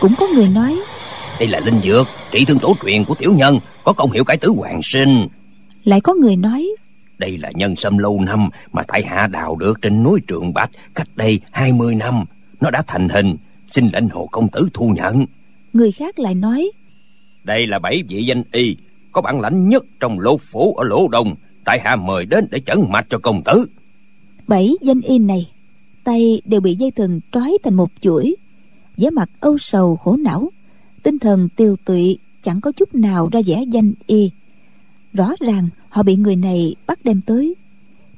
cũng có người nói đây là linh dược trị thương tổ truyền của tiểu nhân có công hiệu cải tứ hoàng sinh. lại có người nói đây là nhân sâm lâu năm mà tại hạ đào được trên núi trường bạch cách đây 20 năm. Nó đã thành hình xin lãnh hộ công tử thu nhận. người khác lại nói đây là bảy vị danh y có bản lãnh nhất trong lô phủ ở lỗ đông tại hạ mời đến để chẩn mạch cho công tử. Bảy danh y này tay đều bị dây thừng trói thành một chuỗi. Vẻ mặt âu sầu khổ não. Tinh thần tiêu tụy chẳng có chút nào ra vẻ danh y. Rõ ràng họ bị người này bắt đem tới.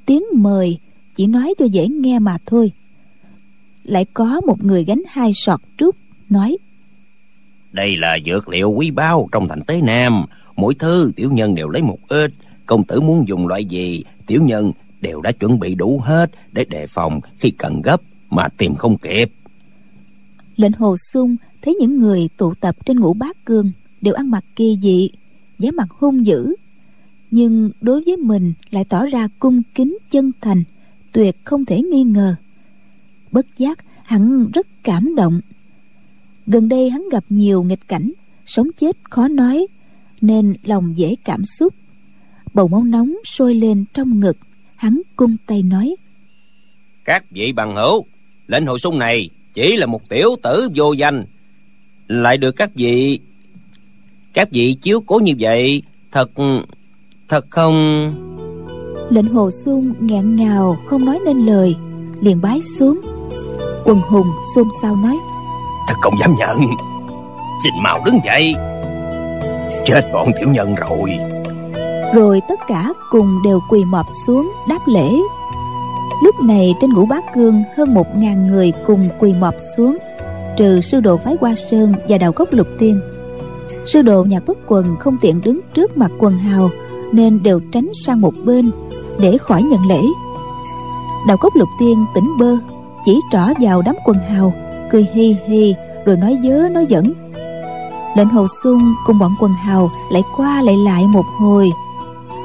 Tiếng mời chỉ nói cho dễ nghe mà thôi. Lại có một người gánh hai sọt trúc nói đây là dược liệu quý báu trong thành tế nam mỗi thứ tiểu nhân đều lấy một ít. Công tử muốn dùng loại gì, tiểu nhân đều đã chuẩn bị đủ hết để đề phòng khi cần gấp mà tìm không kịp. Lệnh hồ sung thấy những người tụ tập trên ngũ bát cương đều ăn mặc kỳ dị, vẻ mặt hung dữ. Nhưng đối với mình lại tỏ ra cung kính chân thành, tuyệt không thể nghi ngờ. Bất giác, hắn rất cảm động. Gần đây hắn gặp nhiều nghịch cảnh, sống chết khó nói nên lòng dễ cảm xúc. Bầu máu nóng sôi lên trong ngực hắn cung tay nói. Các vị bằng hữu lệnh hội sung này chỉ là một tiểu tử vô danh. Lại được các vị các vị chiếu cố như vậy thật thật không? Lệnh hồ sung nghẹn ngào không nói nên lời liền bái xuống. Quần hùng xôn xao nói. Thật không dám nhận. Xin mau đứng dậy chết bọn tiểu nhân rồi. Rồi tất cả cùng đều quỳ mọp xuống đáp lễ. Lúc này trên ngũ bát cương hơn một ngàn người cùng quỳ mọp xuống, trừ sư đồ phái hoa sơn và đạo gốc lục tiên. Sư đồ nhạc bất quần không tiện đứng trước mặt quần hào, nên đều tránh sang một bên để khỏi nhận lễ. Đạo cốc lục tiên tỉnh bơ, chỉ trỏ vào đám quần hào, cười hi hi rồi nói dớ nói dẫn lệnh hồ xuân cùng bọn quần hào lại qua lại lại một hồi.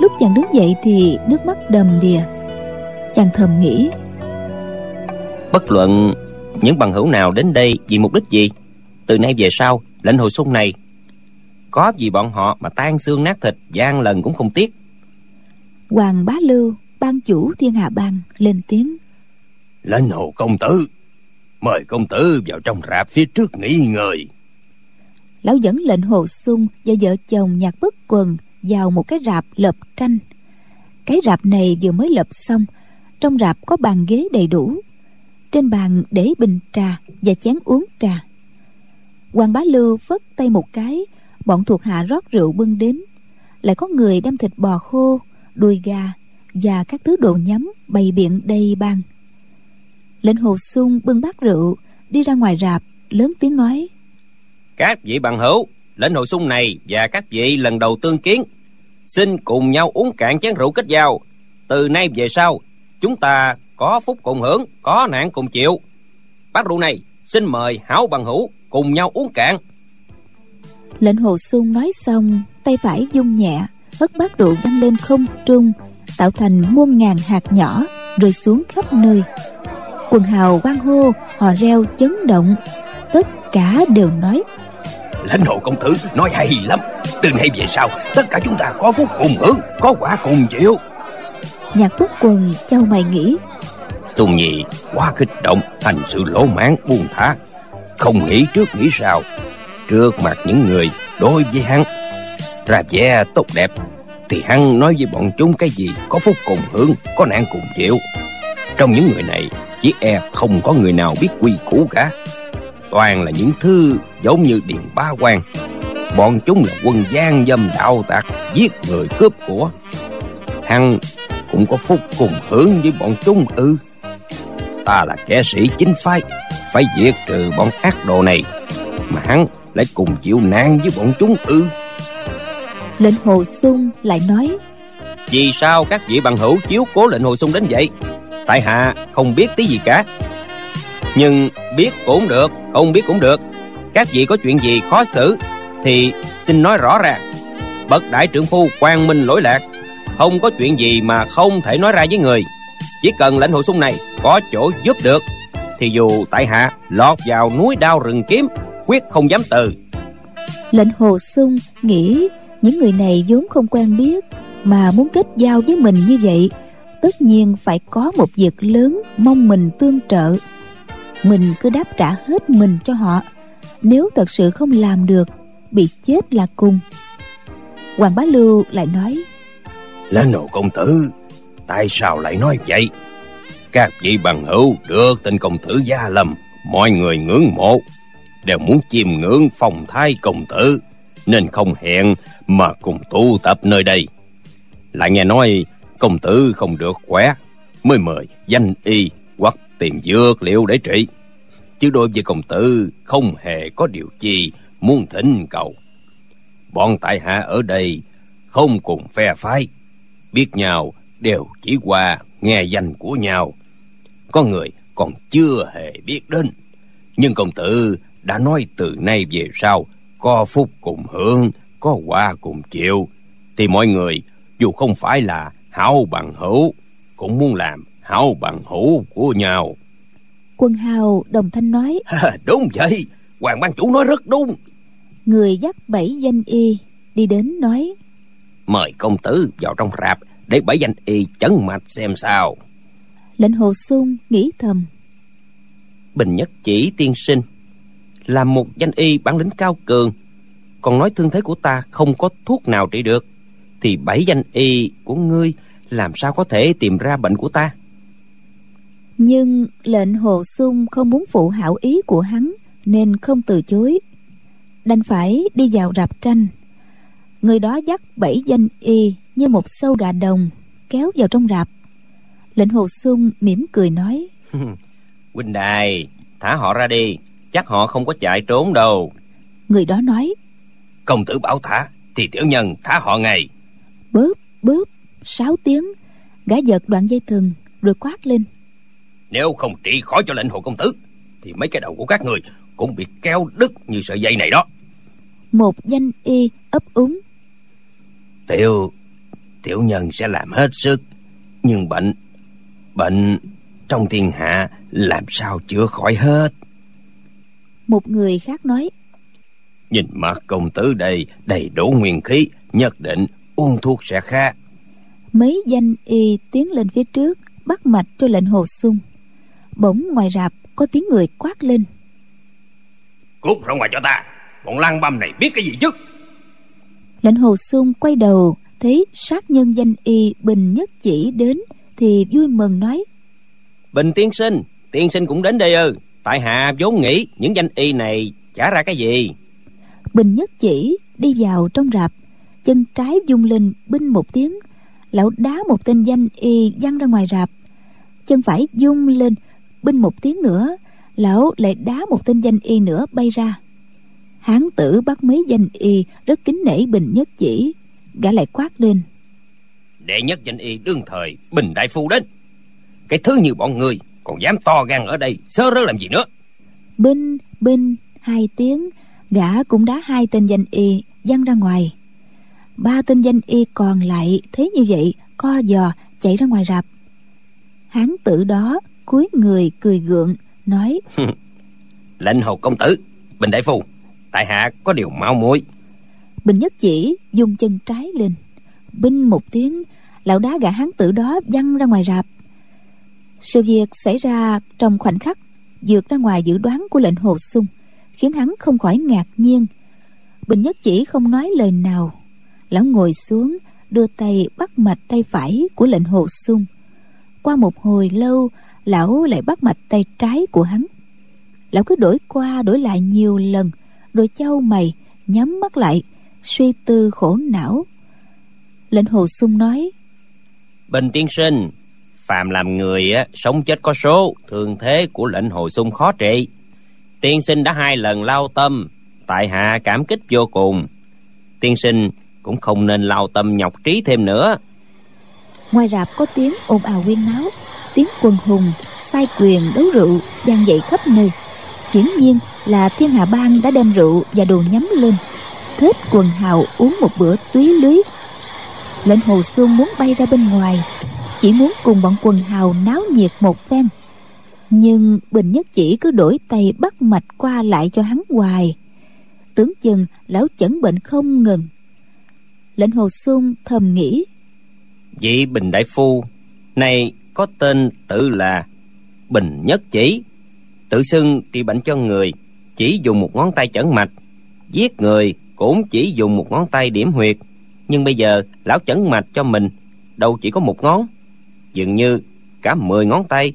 Lúc chàng đứng dậy thì nước mắt đầm đìa. Chàng thầm nghĩ bất luận những bằng hữu nào đến đây vì mục đích gì từ nay về sau lệnh hồi xuân này có gì bọn họ mà tan xương nát thịt gian lần cũng không tiếc. Hoàng bá lưu ban chủ thiên hạ bang lên tiếng lệnh hồ công tử mời công tử vào trong rạp phía trước nghỉ ngơi lão dẫn lệnh hồ sung và vợ chồng nhạc bất quần vào một cái rạp lợp tranh. Cái rạp này vừa mới lợp xong, trong rạp có bàn ghế đầy đủ. Trên bàn để bình trà và chén uống trà. Hoàng bá lưu phất tay một cái, bọn thuộc hạ rót rượu bưng đến. Lại có người đem thịt bò khô, đùi gà và các thứ đồ nhắm bày biện đầy bàn. Lệnh hồ sung bưng bát rượu, đi ra ngoài rạp, lớn tiếng nói các vị bằng hữu lệnh hồ sung này và các vị lần đầu tương kiến, xin cùng nhau uống cạn chén rượu kết giao. Từ nay về sau, chúng ta có phúc cùng hưởng, có nạn cùng chịu. Bát rượu này, xin mời hảo bằng hữu cùng nhau uống cạn. Lệnh hồ sung nói xong, tay phải dung nhẹ, hất bát rượu văng lên không trung, tạo thành muôn ngàn hạt nhỏ, rơi xuống khắp nơi. Quần hào quan hô, hò reo chấn động, tất cả đều nói lãnh hộ công tử nói hay lắm. Từ nay về sau tất cả chúng ta có phúc cùng hưởng có quả cùng chịu. Nhạc quốc quần châu mày nghĩ Tùng Nhị quá kích động thành sự lỗ mãn buông thả. Không nghĩ trước nghĩ sau Trước mặt những người đối với hắn. Ra vẻ tốt đẹp Thì hắn nói với bọn chúng cái gì Có phúc cùng hưởng Có nạn cùng chịu. Trong những người này Chỉ e không có người nào biết quy củ cả. Toàn là những thứ giống như Điền Ba quan Bọn chúng là quân gian dâm đạo tặc Giết người cướp của. Hắn cũng có phúc cùng hưởng với bọn chúng ư. Ta là kẻ sĩ chính phái phải diệt trừ bọn ác đồ này mà hắn lại cùng chịu nạn với bọn chúng ư. Lệnh hồ sung lại nói vì sao các vị bằng hữu chiếu cố lệnh hồ sung đến vậy? Tại hạ không biết tí gì cả. Nhưng biết cũng được không biết cũng được các vị có chuyện gì khó xử thì xin nói rõ ràng. Bậc đại trưởng phu quang minh lỗi lạc, không có chuyện gì mà không thể nói ra với người. Chỉ cần lệnh hồ sung này có chỗ giúp được, thì dù tại hạ lọt vào núi đao rừng kiếm, quyết không dám từ. Lệnh hồ sung nghĩ những người này vốn không quen biết mà muốn kết giao với mình như vậy, tất nhiên phải có một việc lớn mong mình tương trợ. Mình cứ đáp trả hết mình cho họ nếu thật sự không làm được, bị chết là cùng. Hoàng bá lưu lại nói lên hồ công tử, tại sao lại nói vậy? Các vị bằng hữu được tên công tử gia lâm, mọi người ngưỡng mộ, đều muốn chiêm ngưỡng phong thái công tử, nên không hẹn mà cùng tụ tập nơi đây. Lại nghe nói công tử không được khỏe, mới mời danh y hoặc tìm dược liệu để trị chứ đối với công tử, không hề có điều chi muốn thỉnh cầu. Bọn tại hạ ở đây không cùng phe phái, biết nhau đều chỉ qua nghe danh của nhau. Có người còn chưa hề biết đến, nhưng công tử đã nói từ nay về sau có phúc cùng hưởng, có quả cùng chịu. Thì mọi người, dù không phải là hảo bằng hữu, cũng muốn làm hảo bằng hữu của nhau quân hào đồng thanh nói đúng vậy hoàng ban chủ nói rất đúng. Người dắt bảy danh y đi đến nói mời công tử vào trong rạp để bảy danh y chấn mạch xem sao. Lệnh hồ sung nghĩ thầm bình nhất chỉ tiên sinh là một danh y bản lĩnh cao cường còn nói thương thế của ta không có thuốc nào trị được thì bảy danh y của ngươi làm sao có thể tìm ra bệnh của ta nhưng lệnh hồ sung không muốn phụ hảo ý của hắn nên không từ chối. Đành phải đi vào rạp tranh. Người đó dắt bảy danh y như một sâu gà đồng kéo vào trong rạp. Lệnh hồ sung mỉm cười nói huynh đài thả họ ra đi chắc họ không có chạy trốn đâu. Người đó nói công tử bảo thả thì tiểu nhân thả họ ngay. Bớp bớp sáu tiếng gã giật đoạn dây thừng rồi quát lên nếu không trị khỏi cho lệnh hồ công tử thì mấy cái đầu của các người cũng bị kéo đứt như sợi dây này đó. Một danh y ấp úng. Tiểu tiểu nhân sẽ làm hết sức nhưng bệnh bệnh trong thiên hạ làm sao chữa khỏi hết? Một người khác nói nhìn mặt công tử đây đầy đủ nguyên khí nhất định uống thuốc sẽ khác. Mấy danh y tiến lên phía trước bắt mạch cho lệnh hồ sung bỗng ngoài rạp có tiếng người quát lên. Cút ra ngoài cho ta. Bọn lang băm này biết cái gì chứ? Lệnh hồ sung quay đầu thấy sát nhân danh y bình nhất chỉ đến thì vui mừng nói. Bình tiên sinh tiên sinh cũng đến đây ư. Tại hạ vốn nghĩ những danh y này chả ra cái gì. Bình nhất chỉ đi vào trong rạp chân trái dung lên binh một tiếng lão đá một tên danh y văng ra ngoài rạp. Chân phải dung lên binh một tiếng nữa lão lại đá một tên danh y nữa bay ra. Hán tử bắt mấy danh y rất kính nể bình nhất chỉ gã lại quát lên. Đệ nhất danh y đương thời bình đại phu đến. Cái thứ như bọn người còn dám to gan ở đây sơ rớ làm gì nữa? Binh binh hai tiếng gã cũng đá hai tên danh y văng ra ngoài. Ba tên danh y còn lại thấy như vậy co giò chạy ra ngoài rạp. Hán tử đó cúi người cười gượng nói lệnh hầu công tử bình đại phu tại hạ có điều mau muội. Bình nhất chỉ dùng chân trái lên. Binh một tiếng lão đá gã hán tử đó văng ra ngoài rạp. Sự việc xảy ra trong khoảnh khắc vượt ra ngoài dự đoán của lệnh hồ sung khiến hắn không khỏi ngạc nhiên. Bình nhất chỉ không nói lời nào. Lão ngồi xuống đưa tay bắt mạch tay phải của lệnh hồ sung. Qua một hồi lâu lão lại bắt mạch tay trái của hắn. Lão cứ đổi qua đổi lại nhiều lần rồi châu mày nhắm mắt lại suy tư khổ não. Lệnh hồ sung nói bình tiên sinh phàm làm người á sống chết có số thường thế của lệnh hồi xung khó trị. Tiên sinh đã hai lần lao tâm tại hạ cảm kích vô cùng. Tiên sinh cũng không nên lao tâm nhọc trí thêm nữa. Ngoài rạp có tiếng ồn ào huyên náo tiếng quần hùng, sai quyền đấu rượu gian dậy khắp nơi. Hiển nhiên là thiên hạ bang đã đem rượu và đồ nhắm lên. Thết quần hào uống một bữa túy lưới. Lệnh hồ xuân muốn bay ra bên ngoài, chỉ muốn cùng bọn quần hào náo nhiệt một phen. Nhưng bình nhất chỉ cứ đổi tay bắt mạch qua lại cho hắn hoài. Tướng chừng lão chẩn bệnh không ngừng. Lệnh hồ xuân thầm nghĩ vị bình đại phu này có tên tự là bình nhất chỉ. Tự xưng trị bệnh cho người chỉ dùng một ngón tay chẩn mạch. Giết người cũng chỉ dùng một ngón tay điểm huyệt. Nhưng bây giờ lão chẩn mạch cho mình đâu chỉ có một ngón. Dường như cả mười ngón tay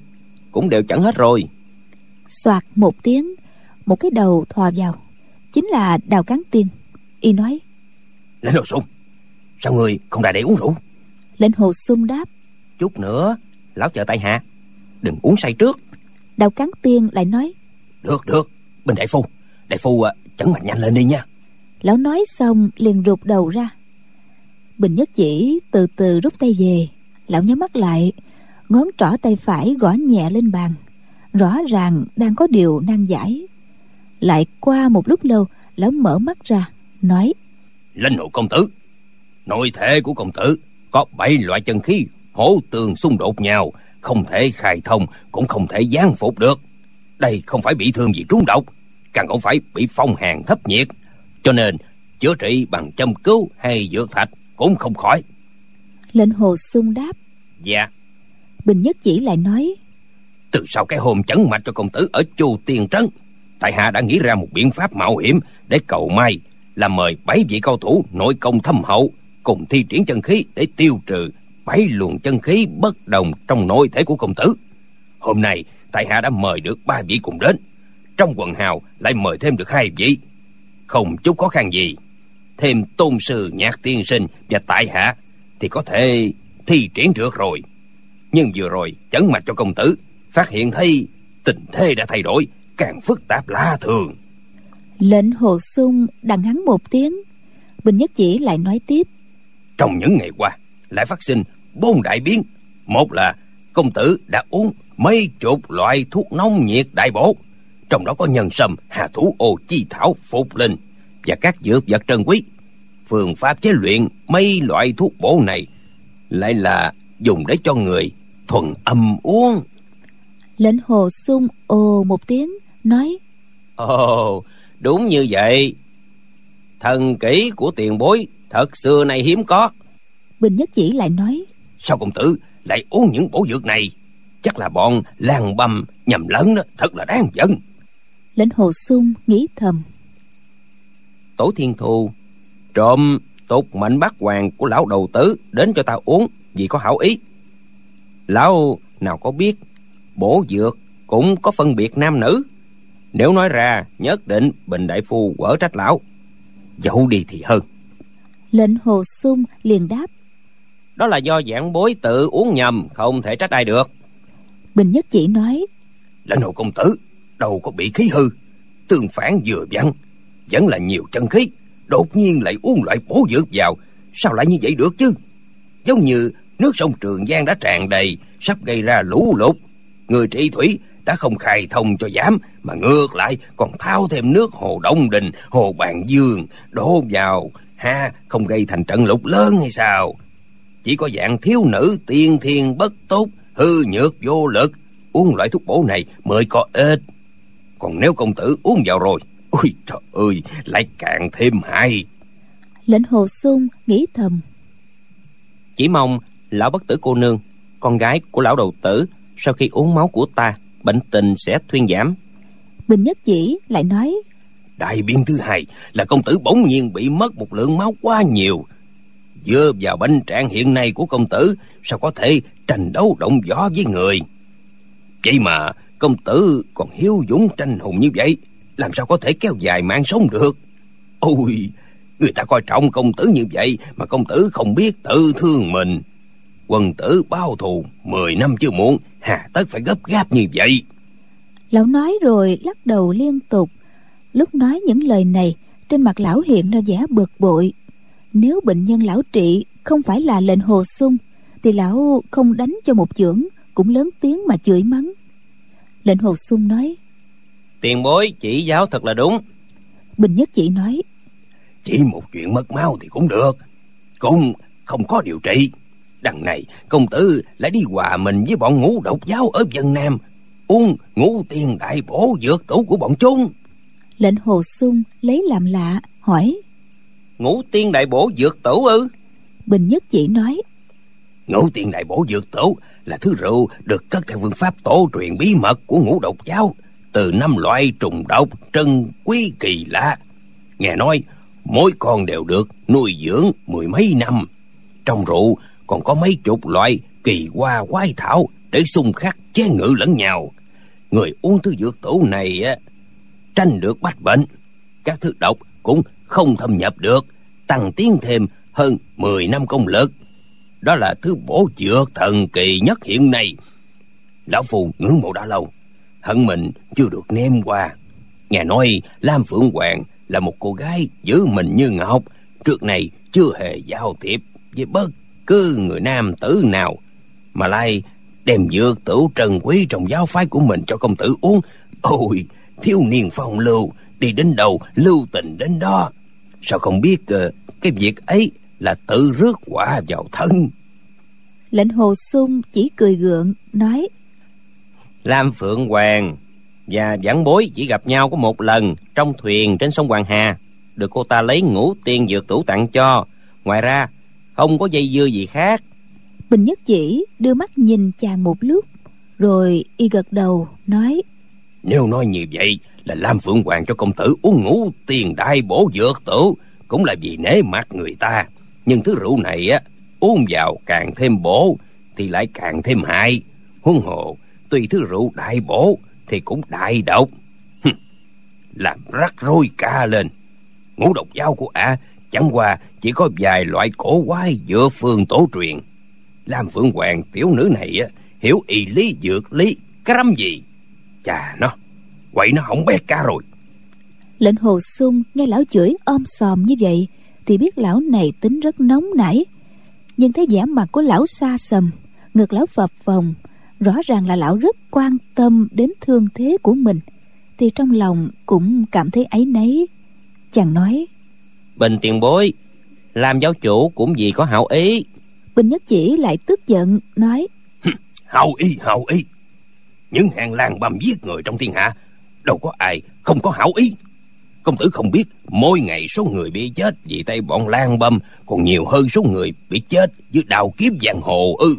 cũng đều chẩn hết rồi. Soạt một tiếng một cái đầu thò vào. Chính là đào cán tiên. Y nói lên hồ sung. Sao người không ra để uống rượu? Lệnh hồ sung đáp chút nữa lão chờ tại hạ. Đừng uống say trước. Đào cán tiên lại nói được được. Bên đại phu. Đại phu à, chẩn mạch nhanh lên đi nha. Lão nói xong liền rụt đầu ra. Bình nhất chỉ từ từ rút tay về. Lão nhắm mắt lại ngón trỏ tay phải gõ nhẹ lên bàn. Rõ ràng đang có điều nan giải. Lại qua một lúc lâu lão mở mắt ra nói linh hộ công tử. Nội thể của công tử có bảy loại chân khí hỗ tường xung đột nhau không thể khai thông cũng không thể gián phục được. Đây không phải bị thương gì trúng độc càng không phải bị phong hàn thấp nhiệt. Cho nên chữa trị bằng châm cứu hay dược thạch cũng không khỏi. Lệnh hồ sung đáp. Dạ. Bình nhất chỉ lại nói. Từ sau cái hôm chấn mạch cho công tử ở chu tiền trấn tại hạ đã nghĩ ra một biện pháp mạo hiểm để cầu may là mời bảy vị cao thủ nội công thâm hậu cùng thi triển chân khí để tiêu trừ bảy luồng chân khí bất đồng trong nội thể của công tử. Hôm nay tại hạ đã mời được ba vị cùng đến. Trong quần hào lại mời thêm được hai vị. Không chút khó khăn gì. Thêm tôn sư nhạc tiên sinh và tại hạ thì có thể thi triển được rồi. Nhưng vừa rồi chấn mạch cho công tử phát hiện thấy tình thế đã thay đổi càng phức tạp lạ thường. Lệnh hồ sung đằng hắn một tiếng bình nhất chỉ lại nói tiếp. Trong những ngày qua lại phát sinh bốn đại biến. Một là công tử đã uống mấy chục loại thuốc nóng nhiệt đại bổ. Trong đó có nhân sâm hà thủ ô chi thảo phục linh và các dược vật trân quý. Phương pháp chế luyện mấy loại thuốc bổ này lại là dùng để cho người thuần âm uống. Lệnh hồ sung ồ một tiếng nói ồ đúng như vậy. Thần kỹ của tiền bối thật xưa này hiếm có. Bình nhất chỉ lại nói sao công tử lại uống những bổ dược này? Chắc là bọn làng băm nhầm lẫn đó thật là đáng giận. Lệnh hồ sung nghĩ thầm. Tổ thiên thu trộm tục mệnh bát hoàng của lão đầu tứ đến cho ta uống vì có hảo ý. Lão nào có biết bổ dược cũng có phân biệt nam nữ. Nếu nói ra nhất định bình đại phu quở trách lão. Dẫu đi thì hơn. Lệnh hồ sung liền đáp đó là do giảng bối tự uống nhầm không thể trách ai được. Bình nhất chỉ nói lệnh hồ công tử đâu có bị khí hư. Tương phản vừa vặn vẫn là nhiều chân khí đột nhiên lại uống loại bổ dược vào. Sao lại như vậy được chứ? Giống như nước sông trường giang đã tràn đầy sắp gây ra lũ lụt. Người trị thủy đã không khai thông cho giảm mà ngược lại còn thao thêm nước hồ đông đình hồ bàn dương đổ vào. Ha không gây thành trận lụt lớn hay sao chỉ có dạng thiếu nữ tiên thiên bất tốt hư nhược vô lực. Uống loại thuốc bổ này mới có ích. Còn nếu công tử uống vào rồi ôi trời ơi lại càng thêm hay. Lệnh hồ sung nghĩ thầm. Chỉ mong lão bất tử cô nương con gái của lão đầu tử sau khi uống máu của ta bệnh tình sẽ thuyên giảm. Bình nhất chỉ lại nói đại biên thứ hai là công tử bỗng nhiên bị mất một lượng máu quá nhiều dựa vào bệnh trạng hiện nay của công tử, sao có thể tranh đấu động võ với người? Vậy mà công tử còn hiếu dũng tranh hùng như vậy, làm sao có thể kéo dài mạng sống được? Ôi, người ta coi trọng công tử như vậy mà công tử không biết tự thương mình. Quân tử bao thù Mười năm chưa muộn, Hà tất phải gấp gáp như vậy. Lão nói rồi lắc đầu liên tục. Lúc nói những lời này, Trên mặt lão hiện ra vẻ bực bội. Nếu bệnh nhân lão trị Không phải là lệnh hồ sung Thì lão không đánh cho một chưởng Cũng lớn tiếng mà chửi mắng. Lệnh hồ sung nói Tiền bối chỉ giáo thật là đúng. Bình nhất chỉ nói Chỉ một chuyện mất máu thì cũng được. Cũng không có điều trị. Đằng này công tử lại đi hòa mình với bọn ngũ độc giáo ở dân Nam. Uống ngũ tiền đại bổ dược tủ của bọn chúng. Lệnh hồ sung lấy làm lạ hỏi Ngũ tiên đại bổ dược tủ ư Bình nhất chỉ nói Ngũ tiên đại bổ dược tủ là thứ rượu được cất theo phương pháp tổ truyền bí mật của ngũ độc giáo từ năm loại trùng độc trân quý kỳ lạ. Nghe nói, mỗi con đều được nuôi dưỡng mười mấy năm. Trong rượu còn có mấy chục loại kỳ hoa quái thảo để xung khắc chế ngự lẫn nhau. Người uống thứ dược tủ này á, tranh được bách bệnh. Các thứ độc cũng không thâm nhập được, tăng tiến thêm hơn 10 năm công lực. Đó là thứ bổ dược thần kỳ nhất hiện nay. Lão Phù ngưỡng mộ đã lâu, hận mình chưa được nêm qua. Nghe nói Lam Phượng Hoàng là một cô gái giữ mình như ngọc, trước này chưa hề giao thiệp với bất cứ người nam tử nào, mà lại đem dược tử trần quý trong giáo phái của mình cho công tử uống. Ôi, thiếu niên phong lưu, đi đến đâu lưu tình đến đó. Sao không biết uh, cái việc ấy là tự rước quả vào thân. Lệnh hồ sung chỉ cười gượng, nói Lam Phượng Hoàng và giảng bối chỉ gặp nhau có một lần trong thuyền trên sông Hoàng Hà. Được cô ta lấy ngũ tiên dược tủ tặng cho. Ngoài ra, không có dây dưa gì khác. Bình Nhất Chỉ đưa mắt nhìn chàng một lúc, rồi y gật đầu, nói Nếu nói như vậy là Lam Phượng Hoàng cho công tử uống ngủ tiền đại bổ dược tử, cũng là vì nể mặt người ta. Nhưng thứ rượu này á, uống vào càng thêm bổ, thì lại càng thêm hại. Huân hồ, tuy thứ rượu đại bổ, thì cũng đại độc. Làm rắc rối cả lên. Ngũ độc dao của ả chẳng qua chỉ có vài loại cổ quái dựa phương tổ truyền. Lam Phượng Hoàng tiểu nữ này á, hiểu y lý dược lý, cái rắm gì. Chà nó, quậy nó hỏng bét cả rồi. Lệnh hồ sung nghe lão chửi om sòm như vậy thì biết lão này tính rất nóng nảy. Nhưng thấy vẻ mặt của lão xa sầm ngực lão phập phồng rõ ràng là lão rất quan tâm đến thương thế của mình thì trong lòng cũng cảm thấy ấy nấy. Chàng nói bình tiền bối làm giáo chủ cũng vì có hảo ý. Bình nhất chỉ lại tức giận nói hảo ý hảo ý. Những hàng lang băm giết người trong thiên hạ đâu có ai không có hảo ý. Công tử không biết mỗi ngày số người bị chết vì tay bọn lan băm còn nhiều hơn số người bị chết dưới đào kiếm giang hồ ư.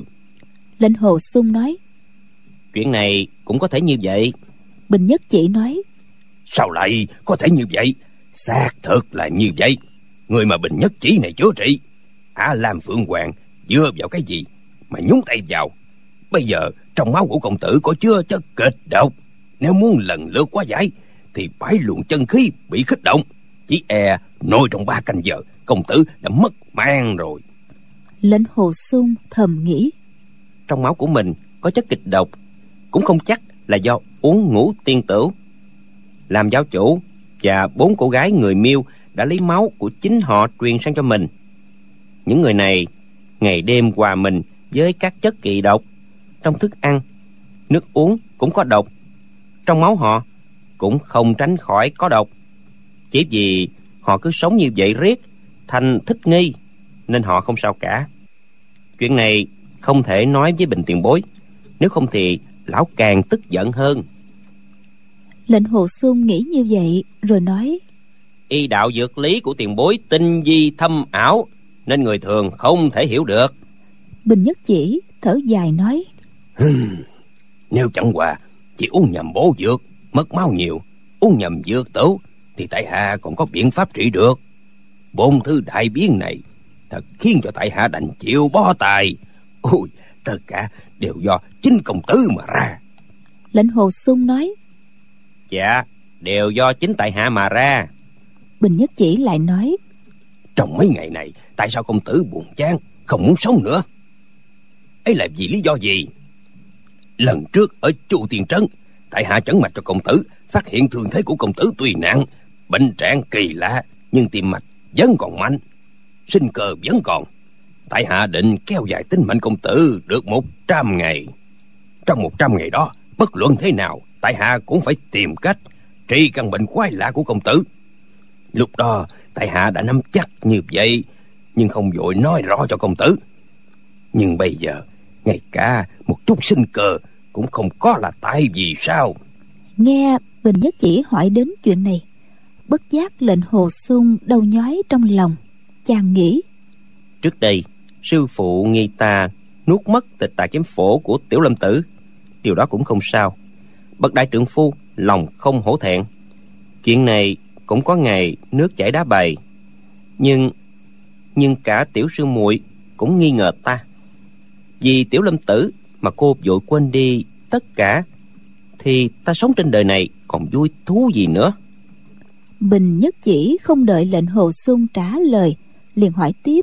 Lệnh hồ sung nói chuyện này cũng có thể như vậy. Bình nhất chỉ nói sao lại có thể như vậy? Xác thực là như vậy. Người mà bình nhất chỉ này chữa trị á lam phượng hoàng dựa vào cái gì mà nhúng tay vào? Bây giờ trong máu của công tử có chứa chất kịch độc nếu muốn lần lượt quá giải thì phải luồng chân khí bị kích động. Chỉ e nôi trong ba canh giờ công tử đã mất mang rồi. Lệnh hồ sung thầm nghĩ. Trong máu của mình có chất kịch độc cũng không chắc là do uống ngũ tiên tửu làm giáo chủ và bốn cô gái người miêu đã lấy máu của chính họ truyền sang cho mình. Những người này ngày đêm hòa mình với các chất kỳ độc. Trong thức ăn nước uống cũng có độc trong máu họ cũng không tránh khỏi có độc. Chỉ vì họ cứ sống như vậy riết thành thích nghi nên họ không sao cả. Chuyện này không thể nói với bình tiền bối nếu không thì lão càng tức giận hơn. Lệnh hồ xuân nghĩ như vậy rồi nói y đạo dược lý của tiền bối tinh di thâm ảo nên người thường không thể hiểu được. Bình nhất chỉ thở dài nói nếu chẳng qua chỉ uống nhầm bổ dược mất máu nhiều. Uống nhầm dược tử thì tại hạ còn có biện pháp trị được. Bốn thứ đại biến này thật khiến cho tại hạ đành chịu bó tài. Ôi tất cả đều do chính công tử mà ra. Lệnh hồ sung nói dạ đều do chính tại hạ mà ra. Bình nhất chỉ lại nói trong mấy ngày này tại sao công tử buồn chán không muốn sống nữa? Ấy là vì lý do gì lần trước ở chu tiền trấn, tại hạ chẩn mạch cho công tử, phát hiện thường thế của công tử tuy nặng, bệnh trạng kỳ lạ, nhưng tim mạch vẫn còn mạnh, sinh cơ vẫn còn. Tại hạ định kéo dài tính mệnh công tử được một trăm ngày. Trong một trăm ngày đó, bất luận thế nào, tại hạ cũng phải tìm cách trị căn bệnh quái lạ của công tử. Lúc đó, tại hạ đã nắm chắc như vậy, nhưng không vội nói rõ cho công tử. Nhưng bây giờ ngay cả một chút sinh cơ cũng không có là tại vì sao? Nghe bình nhất chỉ hỏi đến chuyện này bất giác lệnh hồ sung đau nhói trong lòng chàng nghĩ. Trước đây sư phụ nghi ta nuốt mất tịch tà chém phổ của tiểu lâm tử. Điều đó cũng không sao. Bậc đại trượng phu lòng không hổ thẹn. Chuyện này cũng có ngày nước chảy đá bày nhưng nhưng cả tiểu sư muội cũng nghi ngờ ta vì tiểu lâm tử mà cô vội quên đi tất cả thì ta sống trên đời này còn vui thú gì nữa? Bình nhất chỉ không đợi lệnh hồ sung trả lời liền hỏi tiếp.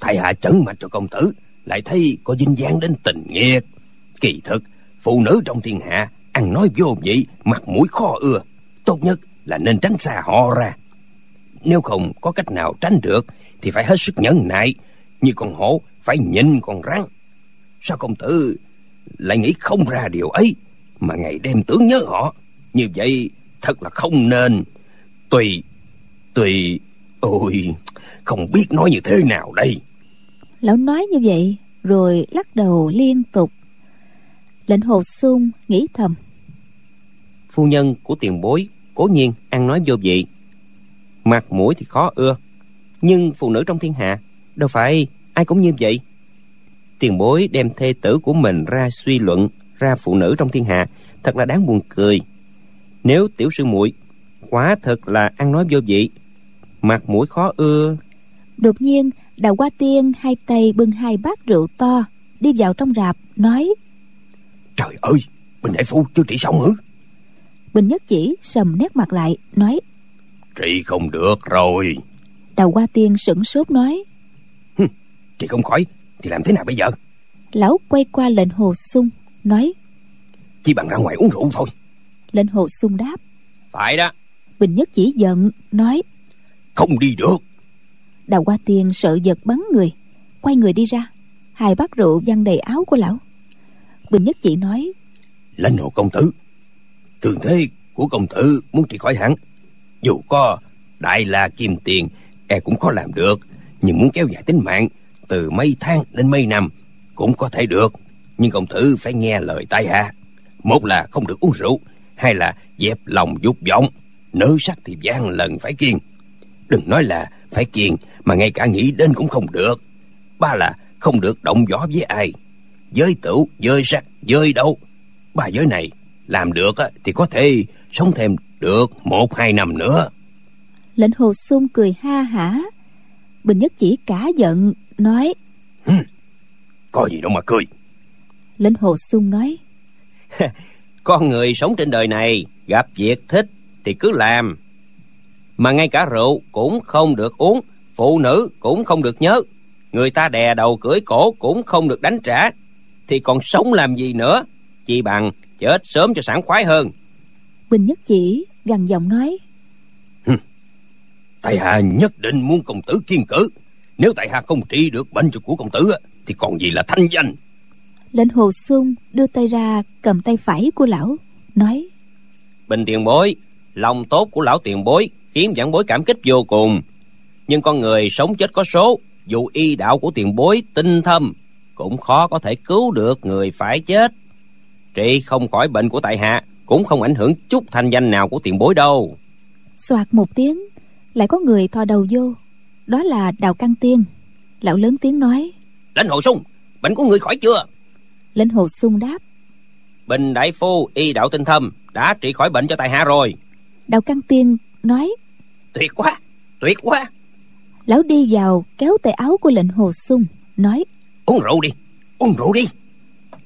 Thầy hạ chấn mạch cho công tử lại thấy có dinh dáng đến tình nghiệt. Kỳ thực phụ nữ trong thiên hạ ăn nói vô vị mặt mũi khó ưa. Tốt nhất là nên tránh xa họ ra. Nếu không có cách nào tránh được thì phải hết sức nhẫn nại. Như con hổ phải nhịn con rắn. Sao công tử lại nghĩ không ra điều ấy mà ngày đêm tưởng nhớ họ? Như vậy thật là không nên. Tùy tùy ôi không biết nói như thế nào đây. Lão nói như vậy rồi lắc đầu liên tục. Lệnh hồ sung nghĩ thầm. Phu nhân của tiền bối cố nhiên ăn nói vô vị. Mặt mũi thì khó ưa nhưng phụ nữ trong thiên hạ đâu phải ai cũng như vậy. Tiền bối đem thê tử của mình ra suy luận ra phụ nữ trong thiên hạ thật là đáng buồn cười. Nếu tiểu sư muội quá thật là ăn nói vô vị mặt mũi khó ưa. Đột nhiên đào hoa tiên hai tay bưng hai bát rượu to đi vào trong rạp nói trời ơi bình đại phu chưa trị xong hử? Bình nhất chỉ sầm nét mặt lại nói trị không được rồi. Đào hoa tiên sửng sốt nói trị không khỏi thì làm thế nào bây giờ? Lão quay qua lệnh hồ sung nói. Chỉ bằng ra ngoài uống rượu thôi. Lệnh hồ sung đáp. Phải đó. Bình nhất chỉ giận nói. Không đi được. Đào hoa tiên sợ giật bắn người. Quay người đi ra. Hai bát rượu văng đầy áo của lão. Bình nhất chỉ nói. Lãnh hồ công tử thường thế của công tử muốn trị khỏi hẳn. Dù có đại la kim tiền e cũng khó làm được nhưng muốn kéo dài tính mạng từ mấy tháng đến mấy năm cũng có thể được, nhưng công tử phải nghe lời tai hạ một là không được uống rượu, hai là dẹp lòng dục vọng nỡ sắc thì gian lần phải kiên đừng nói là phải kiên mà ngay cả nghĩ đến cũng không được. Ba là không được động võ với ai. Giới tửu, giới sắc, giới đâu ba giới này làm được thì có thể sống thêm được một, hai năm nữa. Lệnh hồ sung cười ha hả. Bình nhất chỉ cả giận nói. Ừ, có gì đâu mà cười. Lệnh hồ sung nói. Con người sống trên đời này gặp việc thích thì cứ làm. Mà ngay cả rượu cũng không được uống phụ nữ cũng không được nhớ. Người ta đè đầu cưỡi cổ cũng không được đánh trả. Thì còn sống làm gì nữa? Chỉ bằng chết sớm cho sảng khoái hơn. Bình nhất chỉ gằn giọng nói. Tại hạ nhất định muốn công tử kiên cử nếu tại hạ không trị được bệnh của công tử thì còn gì là thanh danh? Lệnh hồ sung đưa tay ra cầm tay phải của lão nói bình tiền bối lòng tốt của lão tiền bối khiến giảng bối cảm kích vô cùng. Nhưng con người sống chết có số dù y đạo của tiền bối tinh thâm cũng khó có thể cứu được người phải chết. Trị không khỏi bệnh của tại hạ cũng không ảnh hưởng chút thanh danh nào của tiền bối đâu. Soạt một tiếng lại có người thò đầu vô đó là đào căn tiên. Lão lớn tiếng nói. Lãnh hồ sung bệnh của người khỏi chưa? Lãnh hồ sung đáp. Bình đại phu y đạo tinh thâm đã trị khỏi bệnh cho tại hạ rồi. Đào căn tiên nói. Tuyệt quá tuyệt quá. Lão đi vào kéo tay áo của lệnh hồ sung nói. Uống rượu đi uống rượu đi.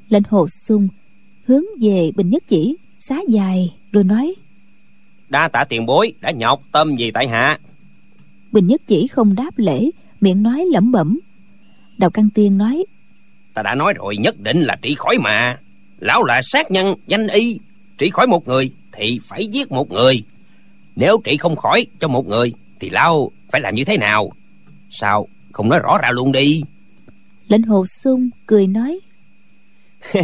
Lệnh hồ sung hướng về bình nhất chỉ xá dài rồi nói. Đa tạ tiền bối đã nhọc tâm gì tại hạ bình nhất chỉ không đáp lễ miệng nói lẩm bẩm đào căn tiên nói Ta đã nói rồi nhất định là trị khỏi mà. Lão là sát nhân, danh y. Trị khỏi một người thì phải giết một người. Nếu trị không khỏi cho một người thì lão phải làm như thế nào? Sao không nói rõ ra luôn đi? Lệnh hồ sung cười nói.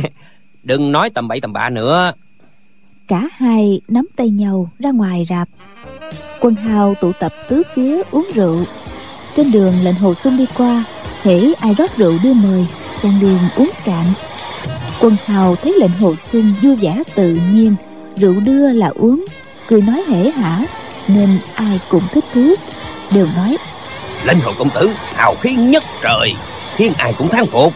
Đừng nói tầm bậy tầm bạ nữa. Cả hai nắm tay nhau ra ngoài rạp. Quân hào tụ tập tứ phía uống rượu. Trên đường lệnh hồ sung đi qua, hễ ai rót rượu đưa mời, chàng liền uống cạn. Quân hào thấy lệnh hồ sung vui vẻ tự nhiên, rượu đưa là uống, cười nói hễ hả, nên ai cũng thích thú, đều nói Lệnh hồ công tử hào khí nhất trời, khiến ai cũng thán phục.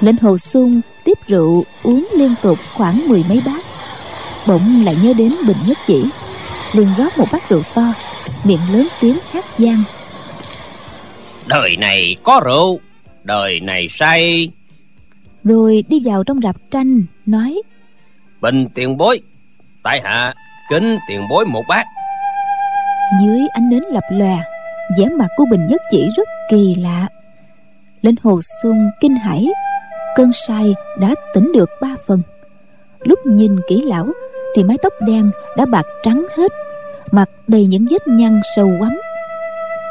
Lệnh hồ sung tiếp rượu uống liên tục khoảng mười mấy bát bỗng lại nhớ đến bình nhất chỉ liền rót một bát rượu to miệng lớn tiếng hát gian Đời này có rượu, đời này say. rồi đi vào trong rạp tranh nói Bình tiền bối, tại hạ kính tiền bối một bát. dưới ánh nến lập lòe vẻ mặt của bình nhất chỉ rất kỳ lạ lên hồ xuân kinh hãi cơn say đã tỉnh được ba phần lúc nhìn kỹ lão thì mái tóc đen đã bạc trắng hết mặt đầy những vết nhăn sâu quắm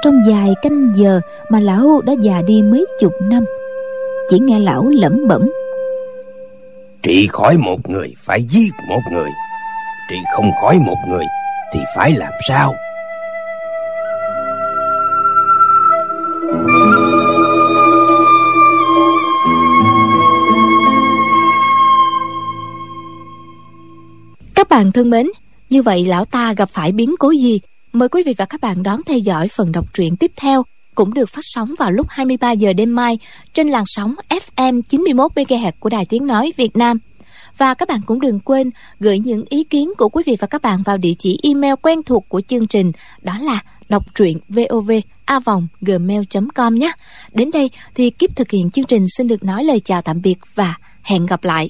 trong vài canh giờ mà lão đã già đi mấy chục năm, chỉ nghe lão lẩm bẩm Trị khỏi một người, phải giết một người. Trị không khỏi một người, thì phải làm sao? Các bạn thân mến, như vậy lão ta gặp phải biến cố gì? Mời quý vị và các bạn đón theo dõi phần đọc truyện tiếp theo cũng được phát sóng vào lúc 23 giờ đêm mai trên làn sóng FM 91 MHz của Đài Tiếng nói Việt Nam. Và các bạn cũng đừng quên gửi những ý kiến của quý vị và các bạn vào địa chỉ email quen thuộc của chương trình đó là đọc truyện vovavonggmail.com nhé. Đến đây thì kiếp thực hiện chương trình xin được nói lời chào tạm biệt và hẹn gặp lại.